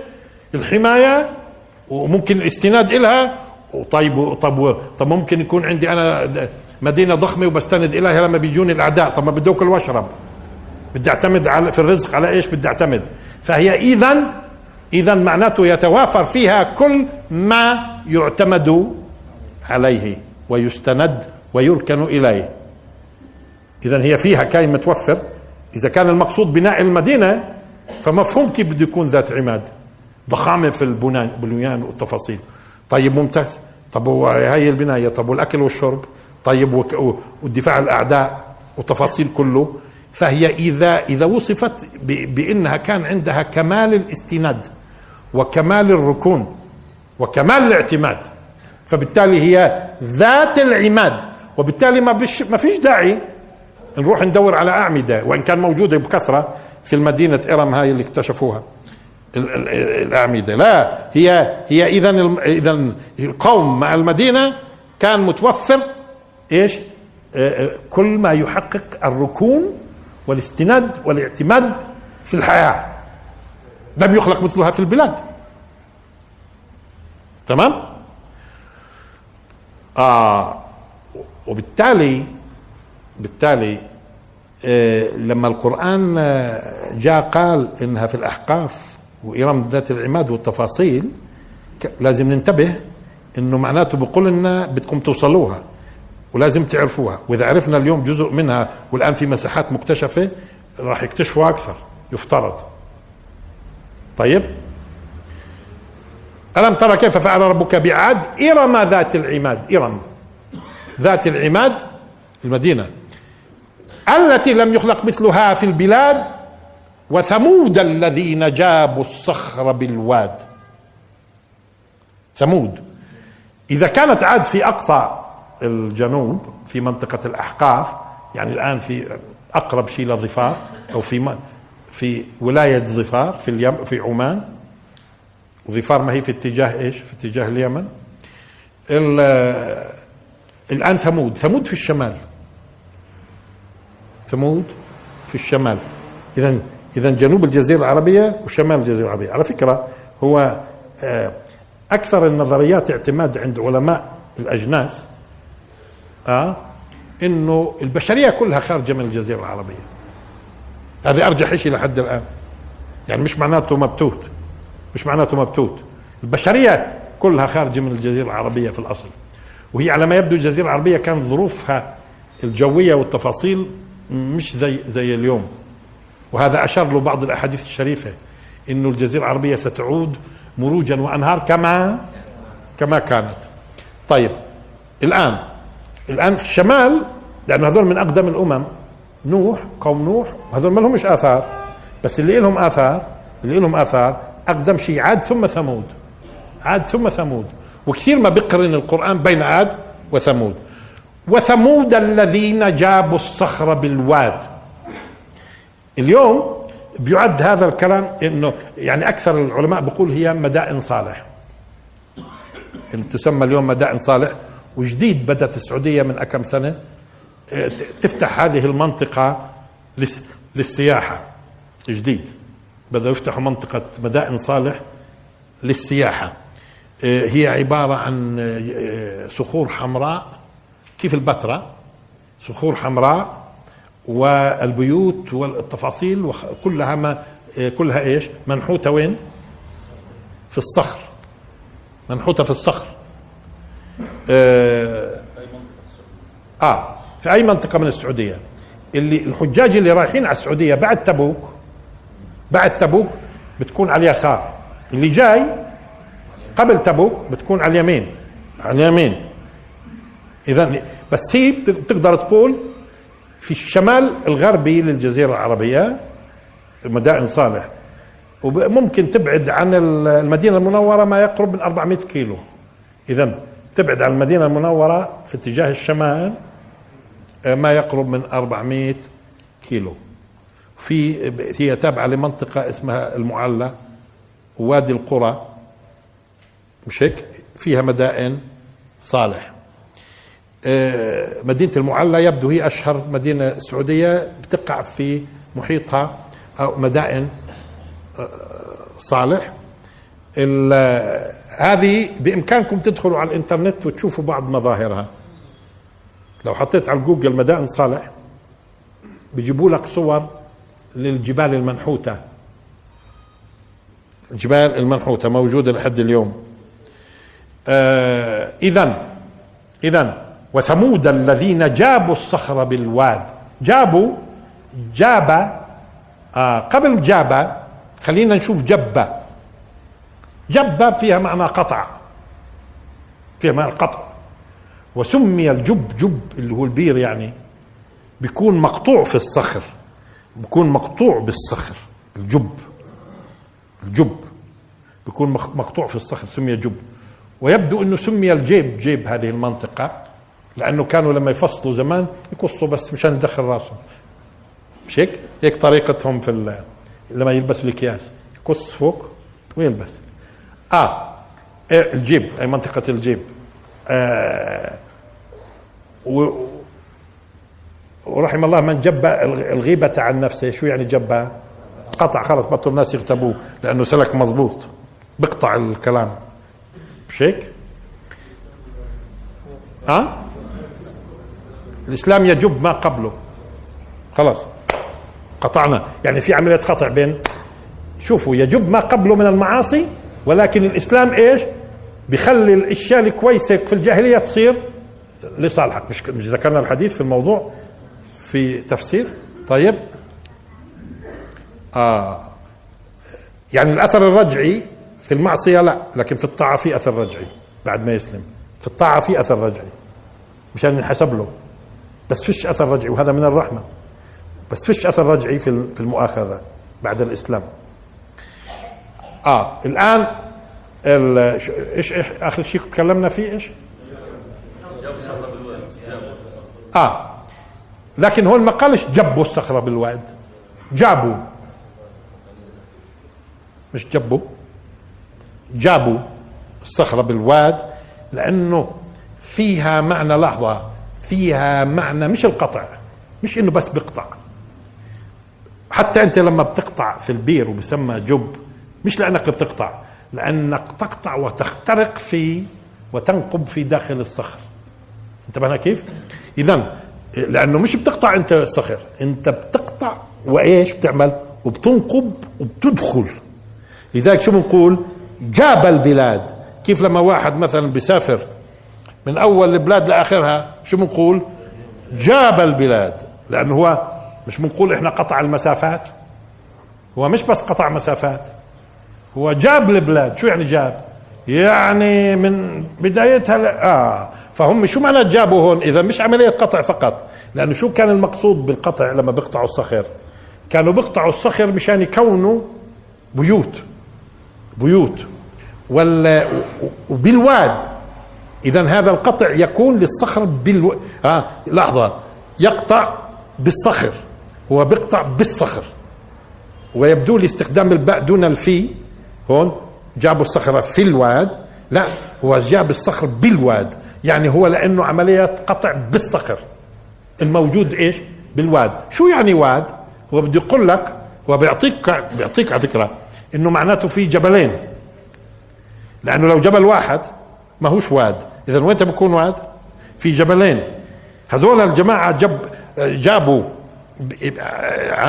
Speaker 1: الحماية وممكن الاستناد إلها. وطيب طب طب ممكن يكون عندي أنا مدينة ضخمة وبستند اليها لما بيجوني الأعداء. طب ما بدي اكل واشرب بدي أعتمد على في الرزق على إيش بدي أعتمد. فهي اذا اذا معناته يتوافر فيها كل ما يعتمد عليه ويستند ويركن إليه. اذا هي فيها كاين متوفر. إذا كان المقصود بناء المدينة فمفهوم كيف بده يكون ذات عماد. ضخامة في البنيان والتفاصيل. طيب ممتاز. طب هي البناية طب والأكل والشرب؟ طيب والدفاع عن الأعداء وتفاصيل كله. فهي اذا إذا وصفت بأنها كان عندها كمال الاستناد وكمال الركون وكمال الاعتماد فبالتالي هي ذات العماد وبالتالي ما بش ما فيش داعي نروح ندور على أعمدة وإن كان موجودة بكثرة في المدينة إرم هاي اللي اكتشفوها. الأعمدة. لا هي هي اذا اذا القوم مع المدينة كان متوفر إيش؟ آه، آه، كل ما يحقق الركون والاستناد والاعتماد في الحياة. لم يخلق مثلها في البلاد. تمام؟ آه وبالتالي بالتالي آه لما القرآن جاء قال إنها في الأحقاف وإرم ذات العماد والتفاصيل لازم ننتبه إنه معناته بقول لنا بدكم توصلوها. ولازم تعرفوها. وإذا عرفنا اليوم جزء منها والآن في مساحات مكتشفة راح يكتشفوا أكثر يفترض. طيب؟ ألم ترى كيف فعل ربك بعاد؟ إرم ذات العماد. إرم. ذات العماد المدينة. التي لم يخلق مثلها في البلاد وثمود الذين جابوا الصخر بالواد. ثمود. إذا كانت عاد في أقصى الجنوب في منطقة الأحقاف يعني الآن في أقرب شيء لظفار أو في في ولاية ظفار في اليم في عمان. ظفار ما هي في اتجاه إيش؟ في اتجاه اليمن. الآن ثمود ثمود في الشمال. ثمود في الشمال. إذا إذا جنوب الجزيرة العربية وشمال الجزيرة العربية. على فكرة هو آه، أكثر النظريات اعتماد عند علماء الأجناس آه؟ إنه البشرية كلها خارجة من الجزيرة العربية. هذا أرجح شيء لحد الآن. يعني مش معناته مبتوت. مش معناته مبتوت. البشرية كلها خارجة من الجزيرة العربية في الأصل. وهي على ما يبدو الجزيرة العربية كانت ظروفها الجوية والتفاصيل مش زي زي اليوم. وهذا أشار له بعض الأحاديث الشريفة إنه الجزيرة العربية ستعود مروجا وأنهار كما كما كانت. طيب الآن الآن في الشمال لأنه هذول من أقدم الأمم نوح قوم نوح وهذول ما لهمش آثار. بس اللي لهم آثار اللي لهم آثار أقدم شيء عاد ثم ثمود. عاد ثم ثمود. وكثير ما بيقرن القرآن بين عاد وثمود. وثمود الذين جابوا الصخر بالواد. اليوم بيعد هذا الكلام إنه يعني أكثر العلماء بيقول هي مدائن صالح. اللي تسمى اليوم مدائن صالح وجديد بدأت السعودية من كم آه، تفتح هذه المنطقة للسياحة جديد. بدأوا يفتحوا منطقة مدائن صالح للسياحة. آه، هي عبارة عن آه، صخور حمراء كيف البتراء؟ صخور حمراء والبيوت والتفاصيل كلها ما كلها إيش؟ منحوتة وين؟ في الصخر. منحوتة في الصخر. آه, آه في أي منطقة من السعودية؟ اللي الحجاج اللي رايحين على السعودية بعد تبوك بعد تبوك بتكون على اليسار. اللي جاي قبل تبوك بتكون على اليمين على اليمين. اذا بس هي بتقدر تقول في الشمال الغربي للجزيرة العربية مدائن صالح. وممكن تبعد عن المدينة المنورة ما يقرب من 400 كيلو. اذا تبعد عن المدينة المنورة في اتجاه الشمال آه، ما يقرب من 400 كيلو. في هي تابعة لمنطقة اسمها المعلى ووادي القرى مش هيك؟ فيها مدائن صالح. آه، مدينة المعلى يبدو هي أشهر مدينة سعودية بتقع في محيطها أو مدائن آه، صالح. هذه بإمكانكم تدخلوا على الإنترنت وتشوفوا بعض مظاهرها. لو حطيت على جوجل مدائن صالح بيجيبوا لك صور للجبال المنحوتة. الجبال المنحوتة موجودة لحد اليوم. آه إذا إذا وثمود الذين جابوا الصخر بالواد. جابوا جاب آه قبل جاب خلينا نشوف جب جب فيها معنى قطع. فيها معنى قطع وسمي الجب جب اللي هو البير يعني بيكون مقطوع في الصخر. بيكون مقطوع بالصخر. الجب. الجب. بيكون مقطوع في الصخر سمي جب. ويبدو إنه سمي الجيب. جيب هذه المنطقة لأنه كانوا لما يفصلوا زمان يقصوا بس مشان يدخل راسهم. مش هيك؟ هيك طريقتهم في لما يلبسوا الأكياس. يقص فوق ويلبس. آه إيه الجيب أي منطقة الجيب. آه ورحم الله من جب الغيبة عن نفسه. شو يعني جبها قطع خلص بطل الناس يغتابوه لأنه سلك مزبوط بقطع الكلام. مش هيك ها أه؟ الإسلام يجب ما قبله. خلاص. قطعنا. يعني في عملية قطع بين شوفوا يجب ما قبله من المعاصي ولكن الإسلام إيش؟ بيخلي الأشياء الكويسة في الجاهلية تصير لصالحك. مش مش ذكرنا الحديث في الموضوع في تفسير. طيب. آه. يعني الأثر الرجعي في المعصية لا لكن في الطاعة في أثر رجعي بعد ما يسلم. في الطاعة في أثر رجعي مشان ينحسب له. بس فيش أثر رجعي وهذا من الرحمة. بس فيش أثر رجعي في المؤاخذة بعد الإسلام. آه الآن إيش اخر شيء تكلمنا فيه إيش؟ آه لكن هون ما قالش جبوا الصخرة بالواد جابوا. مش جبوا. جابوا الصخرة بالواد لأنه فيها معنى لحظة فيها معنى مش القطع مش إنه بس بيقطع حتى أنت لما بتقطع في البير وبسمى جب مش لأنك بتقطع لأنك تقطع وتخترق في وتنقب في داخل الصخر. انتبهنا كيف؟ اذا لأنه مش بتقطع أنت الصخر أنت بتقطع وإيش بتعمل؟ وبتنقب وبتدخل. لذلك شو بنقول؟ جاب البلاد. كيف لما واحد مثلا بيسافر من أول البلاد لآخرها شو بنقول؟ جاب البلاد. لأنه هو مش بنقول إحنا قطع المسافات. هو مش بس قطع مسافات. هو جاب البلاد. شو يعني جاب؟ يعني من بدايتها ل... آه. فهم شو معنى جابوا هون؟ إذا مش عملية قطع فقط. لأنه شو كان المقصود بالقطع لما بيقطعوا الصخر كانوا بيقطعوا الصخر مشان يكونوا بيوت. بيوت. وال وبالواد. اذا هذا القطع يكون للصخر بالو... ها لحظة. يقطع بالصخر. هو بيقطع بالصخر. ويبدو لي استخدام الباء دون الفي. هون؟ جابوا الصخرة في الواد. لا هو جاب الصخر بالواد. يعني هو لأنه عملية قطع بالصخر. الموجود إيش؟ بالواد. شو يعني واد؟ هو بده يقول لك هو بيعطيك بيعطيك على فكرة إنه معناته في جبلين. لأنه لو جبل واحد ما هوش واد. إذا وين بكون واد؟ في جبلين. هذول الجماعة جب جابوا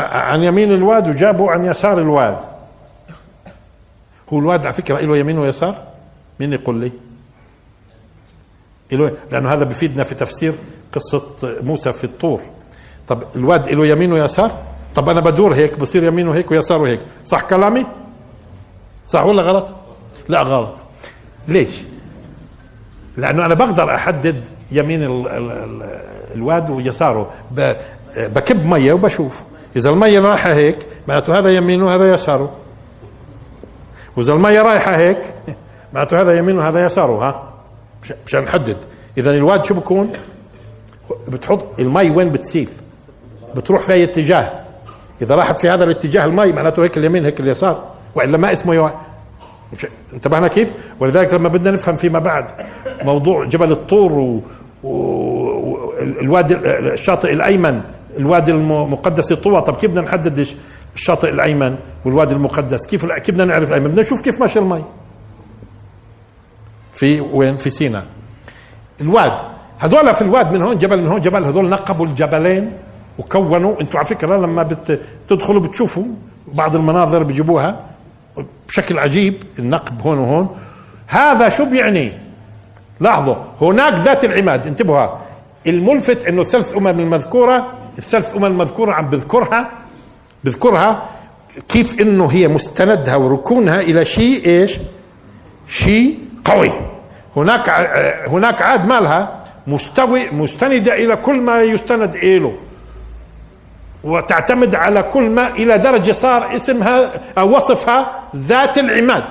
Speaker 1: عن يمين الواد وجابوا عن يسار الواد. هو الواد على فكرة له يمين ويسار؟ مين يقول لي؟ له لأنه هذا بفيدنا في تفسير قصة موسى في الطور. طب الواد له يمين ويسار؟ طب أنا بدور هيك بصير يمينه هيك ويساره هيك صح كلامي؟ صح ولا غلط؟ لا غلط. ليش؟ لأنه أنا بقدر أحدد يمين ال ال ال الواد ويساره. بكب مية وبشوف إذا المية رايحه هيك معناته هذا يمينه وهذا يساره. واذا الميه رايحة هيك؟ معناته هذا يمينه وهذا يساره ها؟ مشان نحدد إذا الواد شو بكون؟ بتحط المي وين بتسيل؟ بتروح في أي اتجاه. إذا راحت في هذا الاتجاه المي معناته هيك اليمين هيك اليسار. وإلا ما اسمه يو... انتبهنا كيف؟ ولذلك لما بدنا نفهم فيما بعد موضوع جبل الطور و... و... الوادي الشاطئ الأيمن الوادي المقدس طوى طب كيف بدنا نحدد الشاطئ الأيمن والوادي المقدس. كيف كيف بدنا نعرف الأيمن؟ بدنا نشوف كيف ماشي المي. في وين؟ في سينا. الواد هذول في الواد من هون جبل من هون جبل هذول نقبوا الجبلين وكونوا. أنتم على فكرة لما بتدخلوا بتشوفوا بعض المناظر بيجيبوها بشكل عجيب النقب هون وهون. هذا شو بيعني؟ لاحظوا هناك ذات العماد. انتبهوا الملفت إنه الثلاث أمم المذكورة الثلاث أمم المذكورة عم بذكرها بذكرها كيف إنه هي مستندها وركونها إلى شيء إيش؟ شيء قوي. هناك هناك عاد مالها مستوي مستندة إلى كل ما يستند إله وتعتمد على كل ما إلى درجة صار اسمها أو وصفها ذات العماد.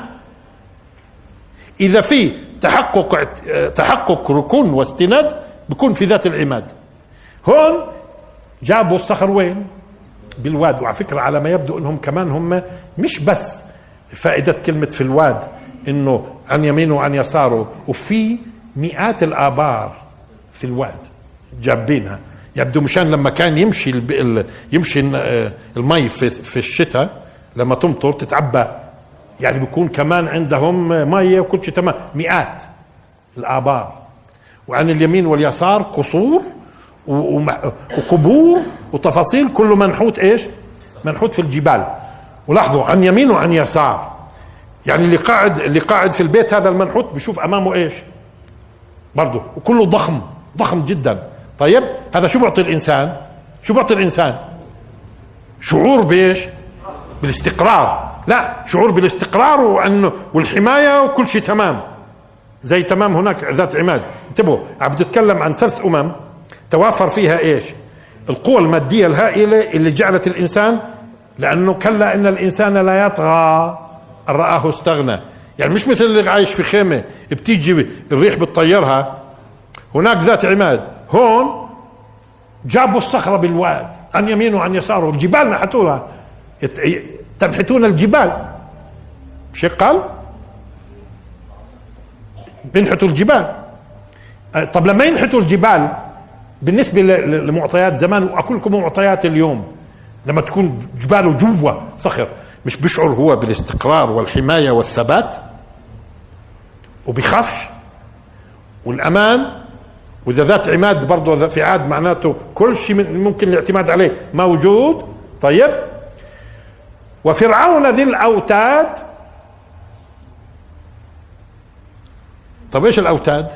Speaker 1: إذا في تحقق تحقق ركون واستناد بكون في ذات العماد. هون جابوا الصخر وين؟ بالواد. وعلى فكرة على ما يبدو إنهم كمان هم مش بس فائدة كلمة في الواد إنه عن يمينه وعن يساره. وفي مئات الآبار في الواد جابينها. يبدو مشان لما كان يمشي. يمشي المي في, في الشتاء لما تمطر تتعبى. يعني بيكون كمان عندهم مية وكل شيء تمام. مئات الآبار. وعن اليمين واليسار قصور وقبور وتفاصيل كله منحوت إيش؟ منحوت في الجبال. ولاحظوا عن يمين وعن يسار. يعني اللي قاعد اللي قاعد في البيت هذا المنحوت بشوف أمامه إيش؟ برضه وكله ضخم ضخم جدا. طيب هذا شو بيعطي الإنسان؟ شو بيعطي الإنسان؟ شعور بإيش؟ بالاستقرار. لا شعور بالاستقرار وانه والحماية وكل شيء تمام. زي تمام هناك ذات عماد. انتبهوا عم بتتكلم عن ثلاث أمم. توافر فيها إيش؟ القوى المادية الهائلة اللي جعلت الإنسان لأنه كلا إن الإنسان لا يطغى. ان رآه استغنى. يعني مش مثل اللي عايش في خيمة بتيجي الريح بتطيرها. هناك ذات عماد. هون جابوا الصخرة بالواد عن يمينه وعن يساره. الجبال نحتوها. تنحتون الجبال. مش قال؟ بينحتوا الجبال. طب لما ينحتوا الجبال بالنسبة لمعطيات زمان وأقول لكم معطيات اليوم. لما تكون جباله جوا صخر. مش بيشعر هو بالاستقرار والحماية والثبات؟ وبيخافش. والأمان وإذا ذات عماد برضه في عاد معناته كل شيء ممكن الاعتماد عليه موجود. طيب. وفرعون ذي الأوتاد. طب إيش الأوتاد؟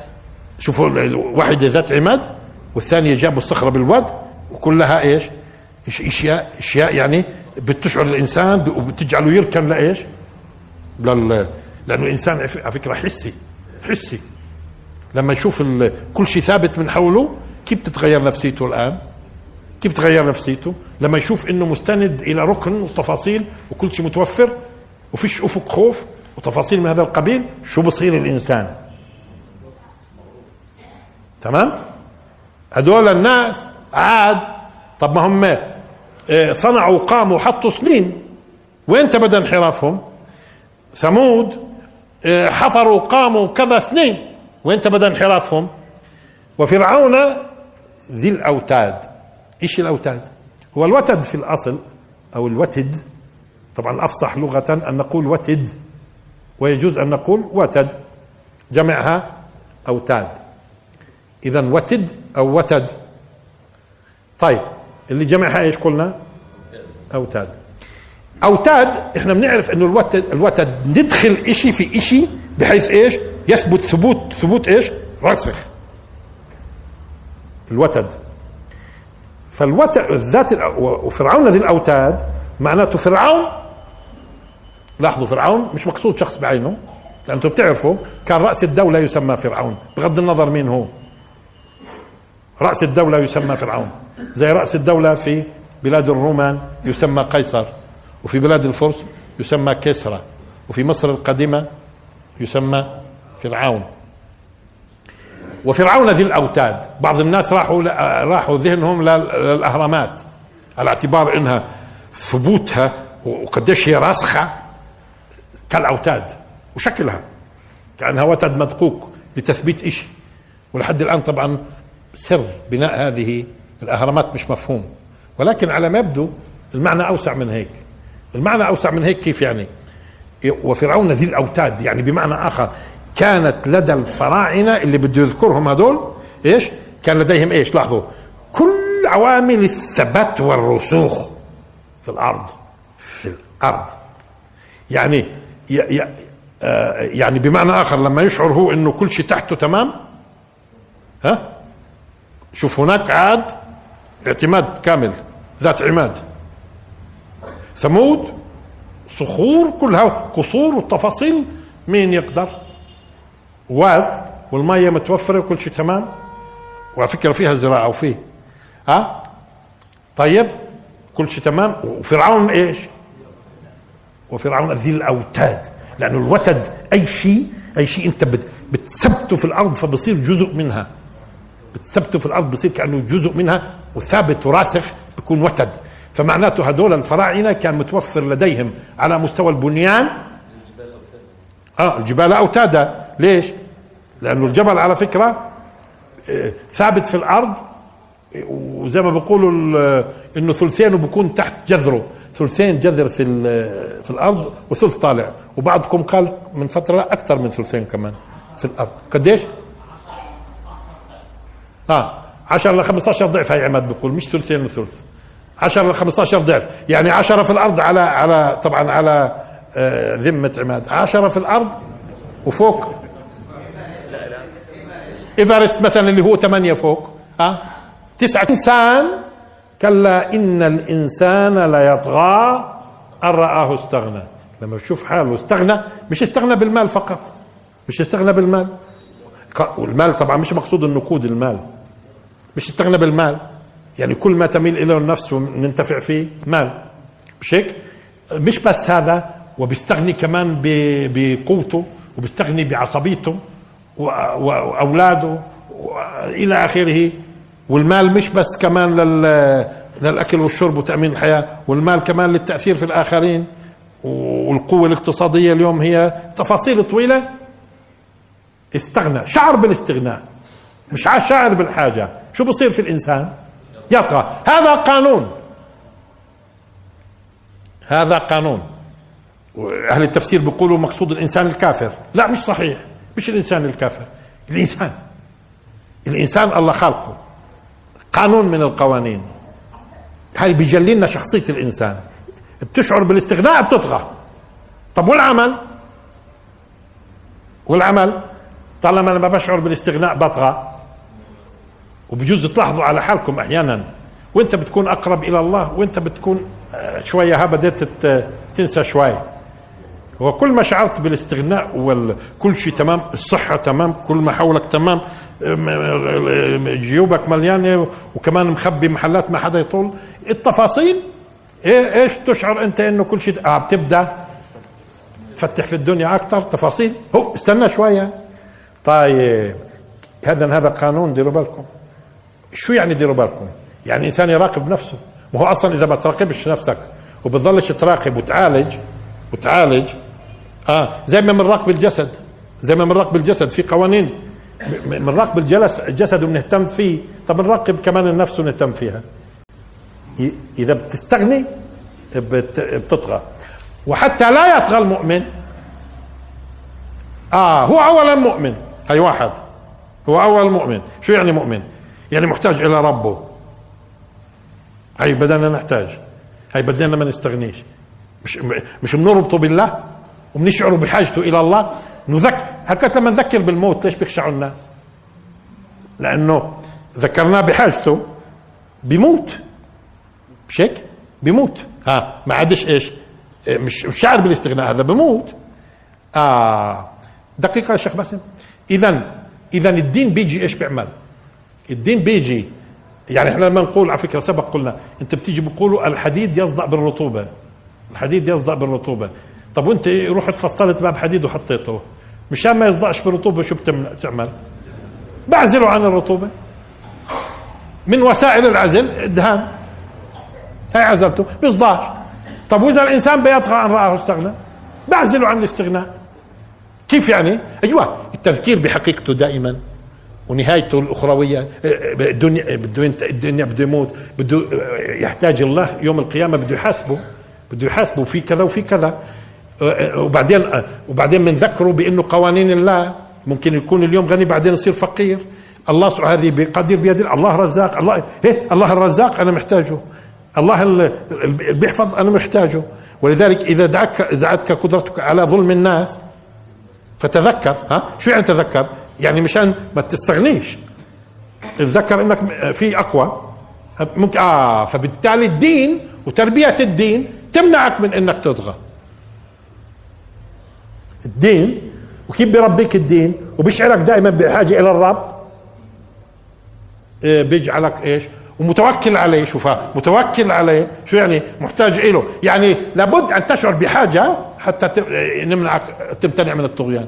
Speaker 1: شوفوا واحدة ذات عماد. والثانية جابوا الصخرة بالود وكلها إيش؟ إشياء إشياء يعني بتشعر الإنسان وبتجعله يركن لإيش؟ لل... لأنه الإنسان على فكرة حسي حسي. لما يشوف. كل شيء ثابت من حوله كيف تتغير نفسيته الآن؟ كيف تغير نفسيته؟ لما يشوف إنه مستند إلى ركن وتفاصيل وكل شيء متوفر وفيش أفق خوف وتفاصيل من هذا القبيل شو بصير الإنسان؟ تمام؟ هذول الناس عاد طب ما هم آه، صنعوا قاموا حطوا سنين. وين تبدأ انحرافهم؟ ثمود آه، حفروا قاموا كذا سنين. وين تبدأ انحرافهم؟ وفرعون ذي الأوتاد. إيش الأوتاد؟ هو الوتد في الأصل أو الوتد. طبعا الافصح لغة أن نقول وتد ويجوز أن نقول وتد. جمعها أوتاد. اذا وتد أو وتد. طيب اللي جمعها إيش قلنا؟ أوتاد. أوتاد إحنا بنعرف إنه الوتد الوتد ندخل إشي في إشي بحيث إيش؟ يثبت ثبوت ثبوت إيش؟ راسخ الوتد. فالوتد الذات وفرعون ذي الأوتاد معناته فرعون. لاحظوا فرعون مش مقصود شخص بعينه لأنتم بتعرفوا كان رأس الدولة يسمى فرعون بغض النظر مين هو. رأس الدولة يسمى فرعون. زي رأس الدولة في بلاد الرومان يسمى قيصر وفي بلاد الفرس يسمى كسرى وفي مصر القديمة يسمى فرعون. وفرعون ذي الأوتاد. بعض الناس راحوا راحوا ذهنهم للأهرامات على اعتبار إنها ثبوتها وقديش هي راسخة كالأوتاد وشكلها كأنها وتد مدقوق لتثبيت شيء ولحد الآن طبعا سر بناء هذه الأهرامات مش مفهوم. ولكن على ما يبدو المعنى أوسع من هيك. المعنى أوسع من هيك كيف يعني؟ وفرعون ذي الأوتاد يعني بمعنى آخر كانت لدى الفراعنة اللي بده يذكرهم هذول إيش؟ كان لديهم إيش؟ لاحظوا. كل عوامل الثبات والرسوخ في الأرض. في الأرض. يعني آه، يعني بمعنى آخر لما يشعر هو إنه كل شيء تحته تمام؟ ها؟ شوف هناك عاد اعتماد كامل ذات عماد. ثمود صخور كلها قصور والتفاصيل مين يقدر؟ واد والمية متوفرة وكل شيء تمام؟ وعلى فكرة فيها زراعة وفيه. ها؟ طيب كل شيء تمام؟ وفرعون إيش؟ وفرعون ذي الأوتاد لأنه الوتد أي شيء أي شيء أنت بتثبته في الأرض فبصير جزء منها. بتثبته في الأرض بصير كأنه جزء منها وثابت وراسخ بيكون وتد. فمعناته هذول الفراعنة كان متوفر لديهم على مستوى البنيان. آه الجبال أوتادا. ليش؟ لأنه الجبل على فكرة آه، ثابت في الأرض. وزي ما بيقولوا إنه ثلثينه بيكون تحت جذره. ثلثين جذر في في الأرض وثلث طالع. وبعضكم قال من فترة أكثر من ثلثين كمان في الأرض. قديش؟ آه 10 ل 15 ضعف هي عماد بيقول مش ثلثين وثلث 10 ل 15 ضعف. يعني 10 في الأرض على على طبعا على آه ذمة عماد. 10 في الأرض وفوق. ايفرست مثلا اللي هو 8 فوق ها؟ آه؟ تسعة. إنسان كلا إن الإنسان ليطغى أن رآه استغنى. لما بشوف حاله استغنى مش استغنى بالمال فقط مش استغنى بالمال. والمال طبعا مش مقصود النقود المال. مش استغنى بالمال يعني كل ما تميل اليه النفس وننتفع فيه مال. مش هيك؟ مش بس هذا وبيستغني كمان بقوته وبيستغني بعصبيته وأولاده إلى آخره. والمال مش بس كمان لل للأكل والشرب وتأمين الحياة والمال كمان للتأثير في الآخرين. والقوة الاقتصادية اليوم هي تفاصيل طويلة. استغنى. شعر بالاستغناء. مش شاعر بالحاجة. شو بصير في الإنسان؟ يطغى هذا قانون. هذا قانون. أهل التفسير بيقولوا مقصود الإنسان الكافر. لا مش صحيح. مش الإنسان الكافر. الإنسان. الإنسان الله خالقه قانون من القوانين. هاي بيجلي لنا شخصية الإنسان. بتشعر بالاستغناء بتطغى. طب والعمل؟ والعمل؟ طالما أنا ما بشعر بالاستغناء بطغى. وبجوز تلاحظوا على حالكم أحيانا. وأنت بتكون أقرب إلى الله وأنت بتكون آه، شوية ها بديت تنسى شوي. وكل ما شعرت بالاستغناء وكل شيء تمام الصحة تمام كل ما حولك تمام جيوبك مليانة وكمان مخبي محلات ما حدا يطول. التفاصيل إيه إيش تشعر أنت إنه كل شيء آه بتبدأ؟ تفتح في الدنيا أكثر تفاصيل. هو استنى شوية. طيب هذا هذا قانون ديروا بالكم. شو يعني ديروا بالكم؟ يعني إنسان يراقب نفسه. وهو أصلا إذا ما تراقبش نفسك وبتضلش تراقب وتعالج وتعالج آه زي ما بنراقب الجسد زي ما بنراقب الجسد في قوانين. بنراقب الجلس الجسد وبنهتم فيه. طب نراقب كمان النفس ونهتم فيها. إذا بتستغني بتطغى. وحتى لا يطغى المؤمن. آه هو اولا مؤمن. هي واحد. هو أول مؤمن. شو يعني مؤمن؟ يعني محتاج إلى ربه. هي بدنا نحتاج. هي بدنا ما نستغنيش. مش مش بنربطه بالله وبنشعر بحاجته إلى الله؟ نذكر هكذا لما نذكر بالموت ليش بيخشعوا الناس؟ لأنه ذكرناه بحاجته بيموت مش هيك؟ بيموت ها ما عادش إيش؟ مش شاعر بالاستغناء هذا بموت. آه دقيقة يا شيخ باسم. اذا اذا الدين بيجي إيش بيعمل؟ الدين بيجي. يعني إحنا لما نقول على فكرة سبق قلنا أنت بتيجي بقولوا الحديد يصدأ بالرطوبة. الحديد يصدأ بالرطوبة. طب وأنت رحت فصلت باب حديد وحطيته. مشان ما يصدأش بالرطوبة شو بتعمل؟ بعزله عن الرطوبة. من وسائل العزل الدهان. هاي عزلته بيصداش طب وإذا الإنسان بيطغى عن رآه استغنى؟ بعزله عن الاستغناء. كيف يعني؟ أيوه التذكير بحقيقته دائما. ونهايته الأخروية الدنيا بده الدنيا بده يموت بده يحتاج الله يوم القيامة بده يحاسبه بده يحاسبه في كذا وفي كذا. وبعدين وبعدين بنذكره بأنه قوانين الله ممكن يكون اليوم غني بعدين يصير فقير. الله هذه بقدير بيد الله رزاق الله إيه؟ الله الرزاق أنا محتاجه. الله اللي بيحفظ أنا محتاجه. ولذلك إذا دعك دعتك قدرتك على ظلم الناس فتذكر ها؟ شو يعني تذكر؟ يعني مشان ما تستغنيش. تذكر إنك في أقوى. ممكن آه فبالتالي الدين وتربية الدين تمنعك من إنك تطغى. الدين وكيف بيربيك الدين؟ وبيشعرك دائما بحاجه إلى الرب. إيه بيجعلك إيش؟ ومتوكل عليه. شوفها متوكل عليه. شو يعني؟ محتاج له يعني لابد أن تشعر بحاجة حتى نمنعك تمتنع من الطغيان.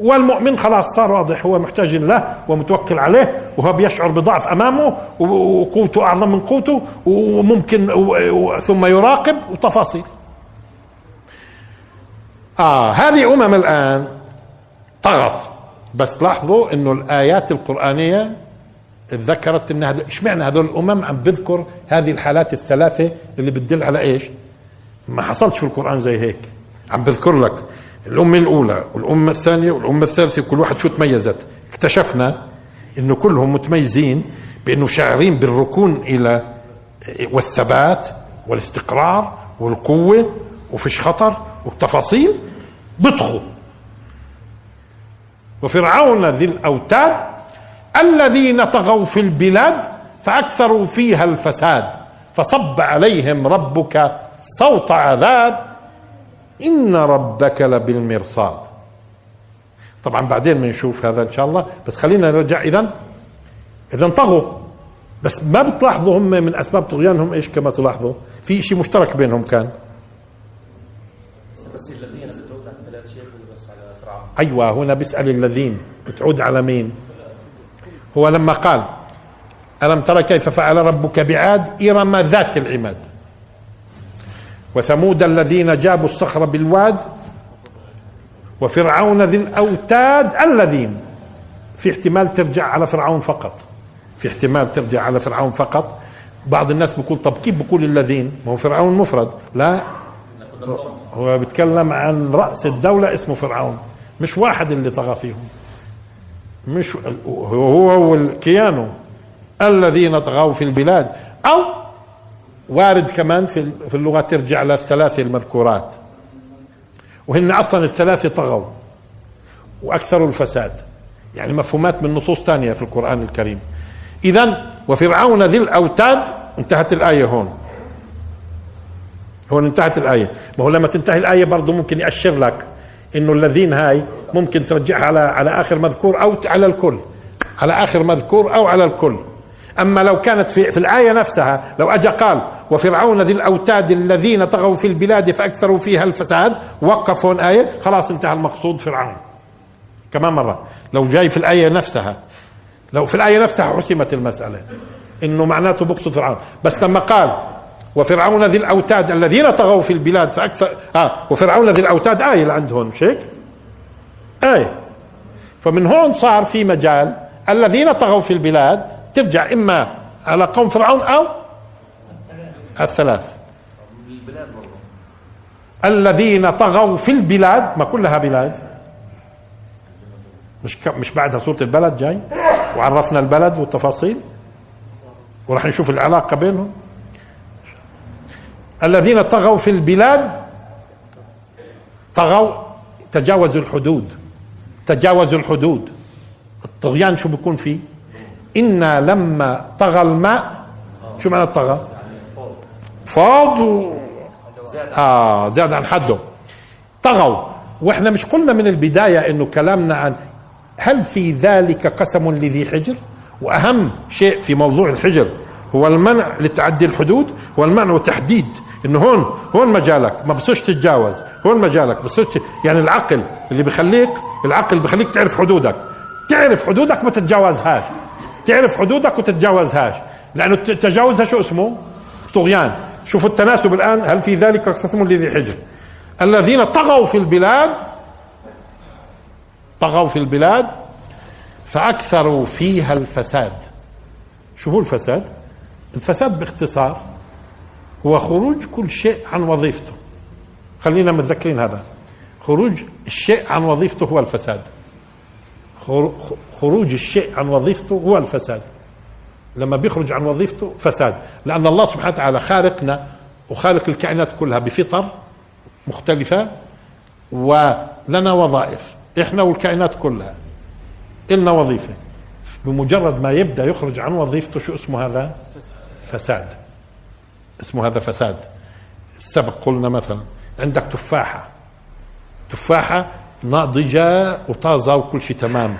Speaker 1: والمؤمن خلاص صار واضح هو محتاج له ومتوكل عليه وهو بيشعر بضعف أمامه وقوته أعظم من قوته وممكن ثم يراقب وتفاصيل. آه هذه أمم الآن طغت. بس لاحظوا إنه الآيات القرآنية ذكرت إن هذا اشمعنى هذول الأمم؟ عم بذكر هذه الحالات الثلاثة اللي بتدل على إيش؟ ما حصلش في القرآن زي هيك. عم بذكر لك. الأمة الأولى والأمة الثانية والأمة الثالثة كل واحد شو تميزت؟ اكتشفنا إنه كلهم متميزين بإنه شاعرين بالركون إلى والثبات والاستقرار والقوة وفيش خطر والتفاصيل بيطغوا وفرعون ذي الأوتاد الذين طغوا في البلاد فأكثروا فيها الفساد فصب عليهم ربك صوت عذاب إن ربك لبالمرصاد. طبعا بعدين بنشوف هذا إن شاء الله بس خلينا نرجع اذا اذا طغوا. بس ما بتلاحظوا هم من أسباب طغيانهم إيش كما تلاحظوا؟ في شيء مشترك بينهم كان. بس الذين بتعود على ثلاث شيخ على أيوه هنا بيسأل الذين. بتعود على مين؟ هو لما قال ألم ترى كيف فعل ربك بعاد إرم ذات العماد؟ وثمود الذين جابوا الصخر بالواد وفرعون ذي الأوتاد الذين في احتمال ترجع على فرعون فقط. في احتمال ترجع على فرعون فقط. بعض الناس بيقول طب كيف بقول الذين؟ ما هو فرعون مفرد. لا. هو بيتكلم عن رأس الدولة اسمه فرعون. مش واحد اللي طغى فيهم. مش هو والكيانو. الذين طغوا في البلاد. أو وارد كمان في اللغة ترجع للثلاثه المذكورات. وهن أصلا الثلاثه طغوا وأكثروا الفساد. يعني مفهومات من نصوص ثانية في القرآن الكريم. إذا وفرعون ذي الأوتاد انتهت الآية هون. هون انتهت الآية. ما هو لما تنتهي الآية برضه ممكن يأشر لك إنه الذين هاي ممكن ترجعها على على آخر مذكور أو على الكل. على آخر مذكور أو على الكل. أما لو كانت في, في الآية نفسها لو أجا قال وفرعون ذي الأوتاد الذين طغوا في البلاد فأكثروا فيها الفساد وقف هون آية خلاص انتهى المقصود فرعون. كمان مرة لو جاي في الآية نفسها لو في الآية نفسها حسمت المسألة إنه معناته بقصد فرعون. بس لما قال وفرعون ذي الأوتاد الذين طغوا في البلاد فأكثر آه وفرعون ذي الأوتاد آية اللي عندهم مش هيك؟ آية. فمن هون صار في مجال الذين طغوا في البلاد ترجع إما على قوم فرعون أو الثلاث. الذين طغوا في البلاد ما كلها بلاد. مش مش بعدها سورة البلد جاي. وعرفنا البلد والتفاصيل. وراح نشوف العلاقة بينهم. الذين طغوا في البلاد طغوا تجاوزوا الحدود. تجاوزوا الحدود. الطغيان شو بيكون فيه؟ إنا لما طغى الماء شو معنى طغى؟ فاض. و... آه زاد عن حده. طغوا. وإحنا مش قلنا من البداية إنه كلامنا عن هل في ذلك قسم لذي حجر؟ وأهم شيء في موضوع الحجر هو المنع لتعدي الحدود والمنع وتحديد إنه هون هون مجالك ما بصيرش تتجاوز هون مجالك بصيرش يعني العقل اللي بخليك العقل بخليك تعرف حدودك. تعرف حدودك ما تتجاوزهاش. تعرف حدودك وتتجاوزهاش. لأنه تجاوزها شو اسمه؟ طغيان. شوفوا التناسب الآن هل في ذلك قسم لذي حجر؟ الذين طغوا في البلاد طغوا في البلاد فأكثروا فيها الفساد. شو هو الفساد. الفساد باختصار هو خروج كل شيء عن وظيفته. خلينا متذكرين هذا. خروج الشيء عن وظيفته هو الفساد. خروج الشيء عن وظيفته هو الفساد. لما بيخرج عن وظيفته فساد. لأن الله سبحانه وتعالى خالقنا وخالق الكائنات كلها بفطر مختلفة ولنا وظائف. إحنا والكائنات كلها. إلنا وظيفة. بمجرد ما يبدأ يخرج عن وظيفته شو اسمه هذا؟ فساد. اسمه هذا فساد. السبق قلنا مثلا عندك تفاحة. تفاحة ناضجة وطازة وكل شيء تمام.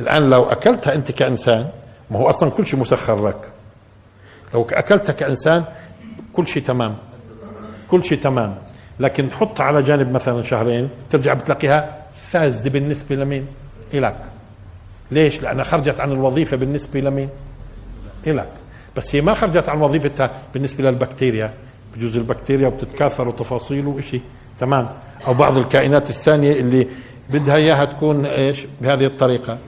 Speaker 1: الآن لو أكلتها أنت كإنسان ما هو أصلا كل شيء مسخر لك. لو أكلتها كإنسان كل شيء تمام. كل شيء تمام. لكن حطها على جانب مثلا شهرين ترجع بتلاقيها فازة بالنسبة لمين؟ إلك. ليش؟ لأنها خرجت عن الوظيفة بالنسبة لمين؟ إلك. بس هي ما خرجت عن وظيفتها بالنسبة للبكتيريا. بجوز البكتيريا وبتتكاثر وتفاصيل وإشي. تمام. أو بعض الكائنات الثانية اللي بدها إياها تكون إيش؟ بهذه الطريقة.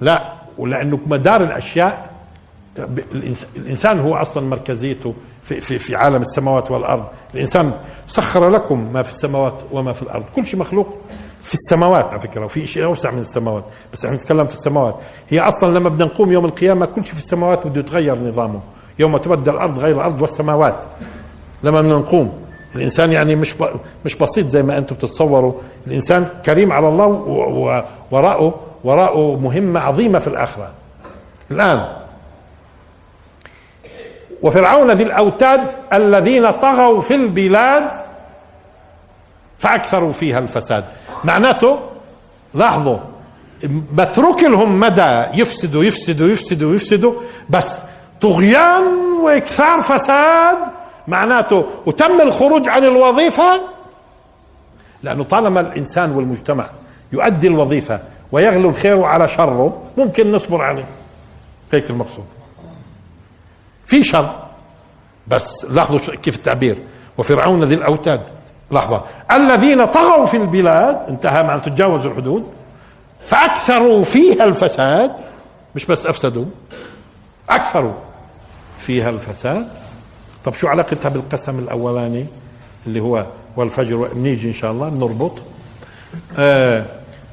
Speaker 1: لا ولأنه مدار الأشياء الإنسان هو أصلا مركزيته في, في, في عالم السماوات والأرض. الإنسان سخر لكم ما في السماوات وما في الأرض. كل شيء مخلوق في السماوات على فكرة وفي شيء أوسع من السماوات. بس إحنا نتكلم في السماوات. هي أصلا لما بدنا نقوم يوم القيامة كل شيء في السماوات بده يتغير نظامه. يوم تبدل الأرض غير الأرض والسماوات. لما بدنا نقوم. الإنسان يعني مش مش بسيط زي ما أنتم بتتصوروا. الإنسان كريم على الله وراءه. وراءه مهمة عظيمة في الآخرة. الآن. وفرعون ذي الأوتاد الذين طغوا في البلاد فأكثروا فيها الفساد. معناته لاحظوا بترك لهم مدى يفسدوا يفسدوا يفسدوا يفسدوا بس طغيان وإكثار فساد معناته وتم الخروج عن الوظيفة لأنه طالما الإنسان والمجتمع يؤدي الوظيفة ويغلو الخير على شره. ممكن نصبر عليه. هيك المقصود. في شر بس لاحظوا كيف التعبير. وفرعون ذي الأوتاد. لحظة. الذين طغوا في البلاد انتهى معنى تجاوزوا الحدود فأكثروا فيها الفساد. مش بس أفسدوا أكثروا فيها الفساد. طب شو علاقتها بالقسم الأولاني؟ اللي هو والفجر بنيجي إن شاء الله بنربط آه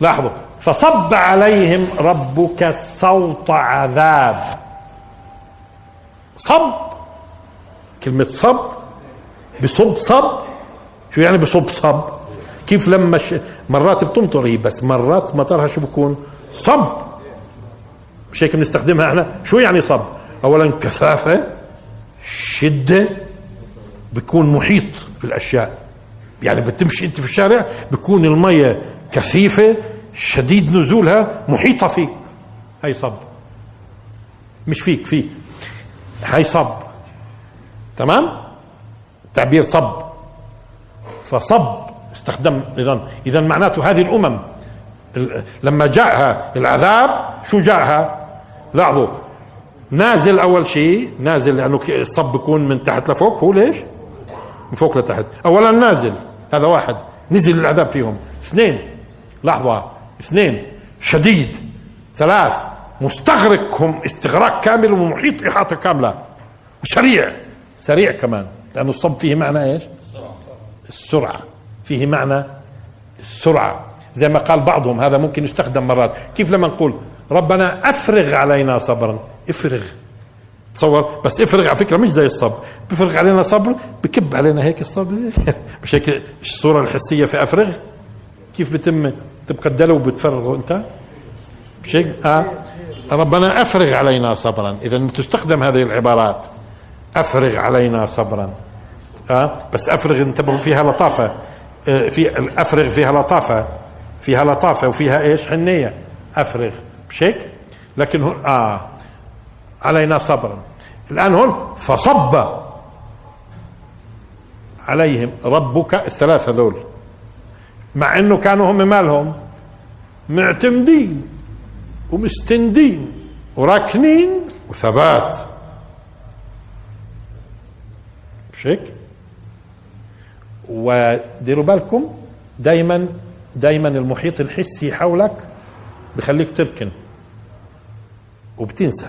Speaker 1: لاحظوا. فصب عليهم ربك صوت عذاب. صب. كلمة صب. بصب صب. شو يعني بصب صب؟ كيف لما ش... مرات بتمطر؟ هي بس مرات مطرها شو بكون؟ صب. مش هيك بنستخدمها إحنا؟ شو يعني صب؟ اولا كثافة شدة بيكون محيط بالأشياء. يعني بتمشي أنت في الشارع بيكون المية كثيفة شديد نزولها محيطة فيك. هي صب. مش فيك فيك. هي صب. تمام؟ تعبير صب. فصب استخدم اذا اذا معناته هذه الأمم لما جاءها العذاب شو جاءها؟ لاحظوا. نازل أول شيء نازل لأنه الصب بيكون من تحت لفوق. هو ليش؟ من فوق لتحت. اولا نازل. هذا واحد. نزل العذاب فيهم. اثنين. لحظة. اثنين شديد. ثلاث مستغرقهم استغراق كامل ومحيط إحاطة كاملة. وسريع. سريع كمان. لأنه الصب فيه معنى إيش؟ السرعة. فيه معنى السرعة. زي ما قال بعضهم هذا ممكن يستخدم مرات. كيف لما نقول ربنا أفرغ علينا صبرا؟ افرغ. تصور؟ بس افرغ على فكرة مش زي الصبر. بفرغ علينا صبر بكب علينا هيك الصبر. مش هيك الصورة الحسية في أفرغ؟ كيف بتم؟ تبقى الدلو بتفرغه أنت؟ مش آه. ربنا أفرغ علينا صبرا. اذا تستخدم هذه العبارات. أفرغ علينا صبرا. آه. بس أفرغ انتبهوا فيها لطافة. آه في أفرغ فيها لطافة. فيها لطافة وفيها إيش؟ حنية. أفرغ. مش هيك لكن آه. علينا صبرا. الآن هون فصب. عليهم. ربك الثلاثة هذول مع إنه كانوا هم مالهم معتمدين ومستندين وراكنين وثبات. مش هيك؟ وديروا بالكم دائما دائما المحيط الحسي حولك بخليك تركن وبتنسى.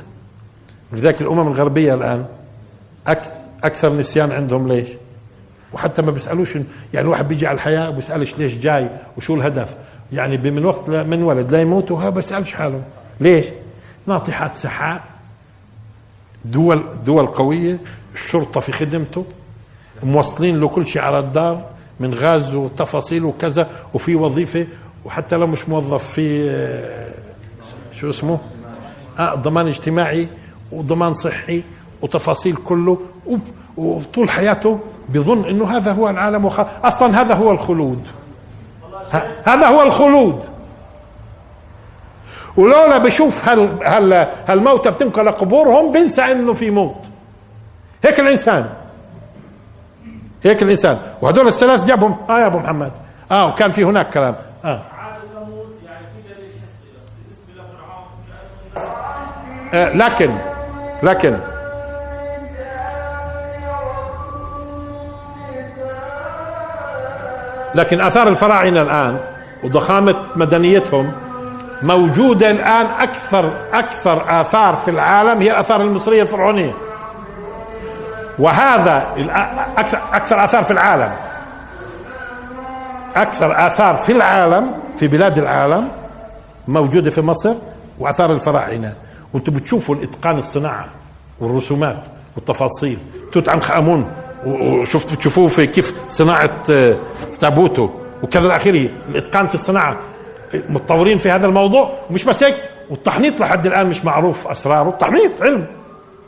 Speaker 1: لذلك الأمم الغربية الآن أكثر نسيان عندهم ليش؟ وحتى ما بيسألوش يعني الواحد بيجي على الحياة وبيسألش ليش جاي وشو الهدف يعني من وقت من ولد لا يموت وها بيسألش حاله ليش؟ ناطحات سحاب دول دول قوية الشرطة في خدمته موصلين له كل شيء على الدار من غاز وتفاصيل وكذا وفي وظيفة وحتى لو مش موظف في آه، شو اسمه؟ آه ضمان اجتماعي وضمان صحي وتفاصيل كله وطول حياته بظن إنه هذا هو العالم وخ... أصلا هذا هو الخلود. هذا هو الخلود. ولولا بشوف هال هال هالموتى بتنقل قبورهم بنسى إنه في موت. هيك الإنسان. هيك الإنسان. وهدول الثلاث جابهم. آه يا أبو محمد. آه وكان في هناك كلام. آه. آه لكن لكن لكن آثار الفراعنة الآن وضخامة مدنيتهم موجودة الآن أكثر أكثر آثار في العالم هي الآثار المصرية الفرعونية. وهذا أكثر أكثر آثار في العالم. أكثر آثار في العالم في بلاد العالم موجودة في مصر وآثار الفراعنة. وأنتم بتشوفوا الإتقان الصناعة والرسومات والتفاصيل. توت عنخ آمون. وشفت بتشوفوه في كيف صناعة آه، تابوته وكذا اخره الإتقان في الصناعة. متطورين في هذا الموضوع. ومش بس هيك. والتحنيط لحد الآن مش معروف أسراره. التحنيط علم.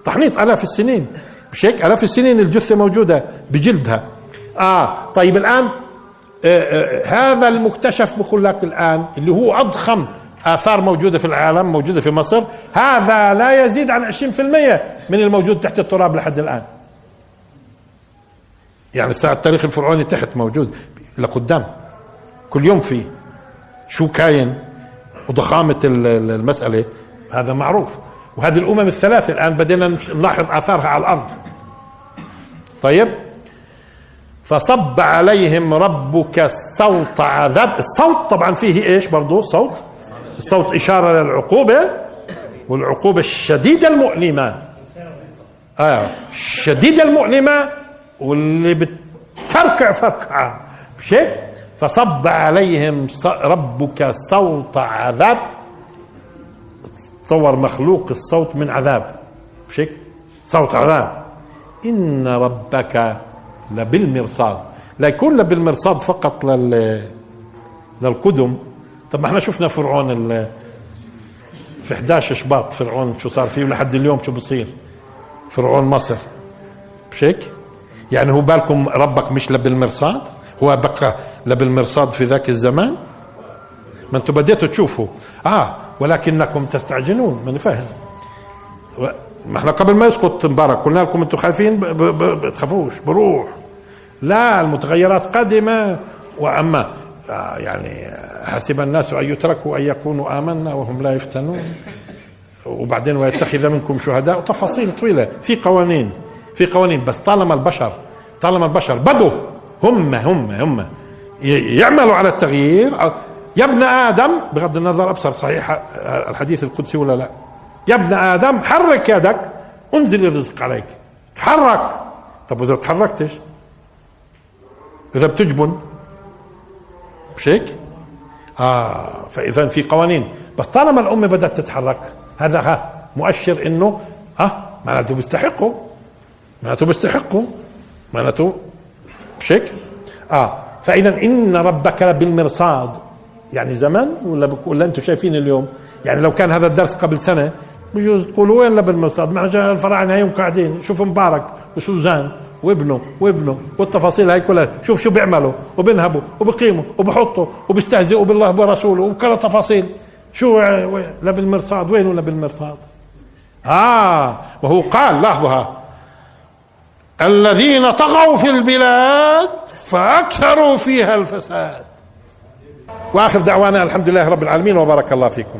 Speaker 1: تحنيط آلاف السنين. مش هيك؟ آلاف السنين الجثة موجودة بجلدها. آه طيب الآن آه آه هذا المكتشف بقول لك الآن اللي هو أضخم آثار موجودة في العالم موجودة في مصر هذا لا يزيد عن 20% من الموجود تحت التراب لحد الآن. يعني ساعة التاريخ الفرعوني تحت موجود لقدام. كل يوم في شو كاين وضخامة المسألة هذا معروف. وهذه الأمم الثلاثة الآن بدينا نلاحظ آثارها على الأرض. طيب؟ فصب عليهم ربك صوت عذاب. الصوت طبعا فيه إيش برضو؟ صوت؟ الصوت إشارة للعقوبة والعقوبة الشديدة المؤلمة. آه الشديدة المؤلمة واللي بتفرقع فرقعة مش؟ فصب عليهم ربك صوت عذاب. تصور مخلوق الصوت من عذاب. مش؟ صوت عذاب. إن ربك لبالمرصاد. لا يكون بالمرصاد فقط لل للقدم. طب ما إحنا شفنا فرعون في 11 شباط فرعون شو صار فيه ولحد اليوم شو بصير؟ فرعون مصر. مش هيك؟ يعني هو بالكم ربك مش لبالمرصاد هو بقى لبالمرصاد في ذاك الزمان؟ ما أنتم بديتوا تشوفوا. آه ولكنكم تستعجلون ماني فاهم ما إحنا قبل ما يسقط مبارك قلنا لكم أنتم خايفين بتخافوش بروح. لا المتغيرات قادمة. وأما آه يعني حسب الناس أن يتركوا أن يكونوا آمنا وهم لا يفتنون. وبعدين ويتخذ منكم شهداء. تفاصيل طويلة. في قوانين. في قوانين بس طالما البشر طالما البشر بدوا هم هم هم يعملوا على التغيير يا ابن آدم بغض النظر أبصر صحيح الحديث القدسي ولا لا؟ يا ابن آدم حرك يدك انزل الرزق عليك. تحرك. طب وإذا تحركتش؟ إذا بتجبن. مش هيك؟ آه فاذا في قوانين. بس طالما الأمة بدأت تتحرك هذا ها مؤشر إنه آه معناته بيستحقوا. معناته بيستحقوا معناته مش هيك؟ آه. فاذا إن ربك بالمرصاد يعني زمان ولا ولا أنتم شايفين اليوم؟ يعني لو كان هذا الدرس قبل سنة بجوز تقولوا وين بالمرصاد ما الفراعنة هيهم قاعدين. شوفوا مبارك وسوزان وابنه وابنه والتفاصيل هاي كلها. شوف شو بيعملوا وبينهبوا وبقيموا وبحطوا وبيستهزئوا بالله وبرسوله وكل تفاصيل. شو لا بالمرصاد وين ولا بالمرصاد آه. وهو قال لاحظها الذين طغوا في البلاد فأكثروا فيها الفساد. وآخر دعوانا الحمد لله رب العالمين وبارك الله فيكم.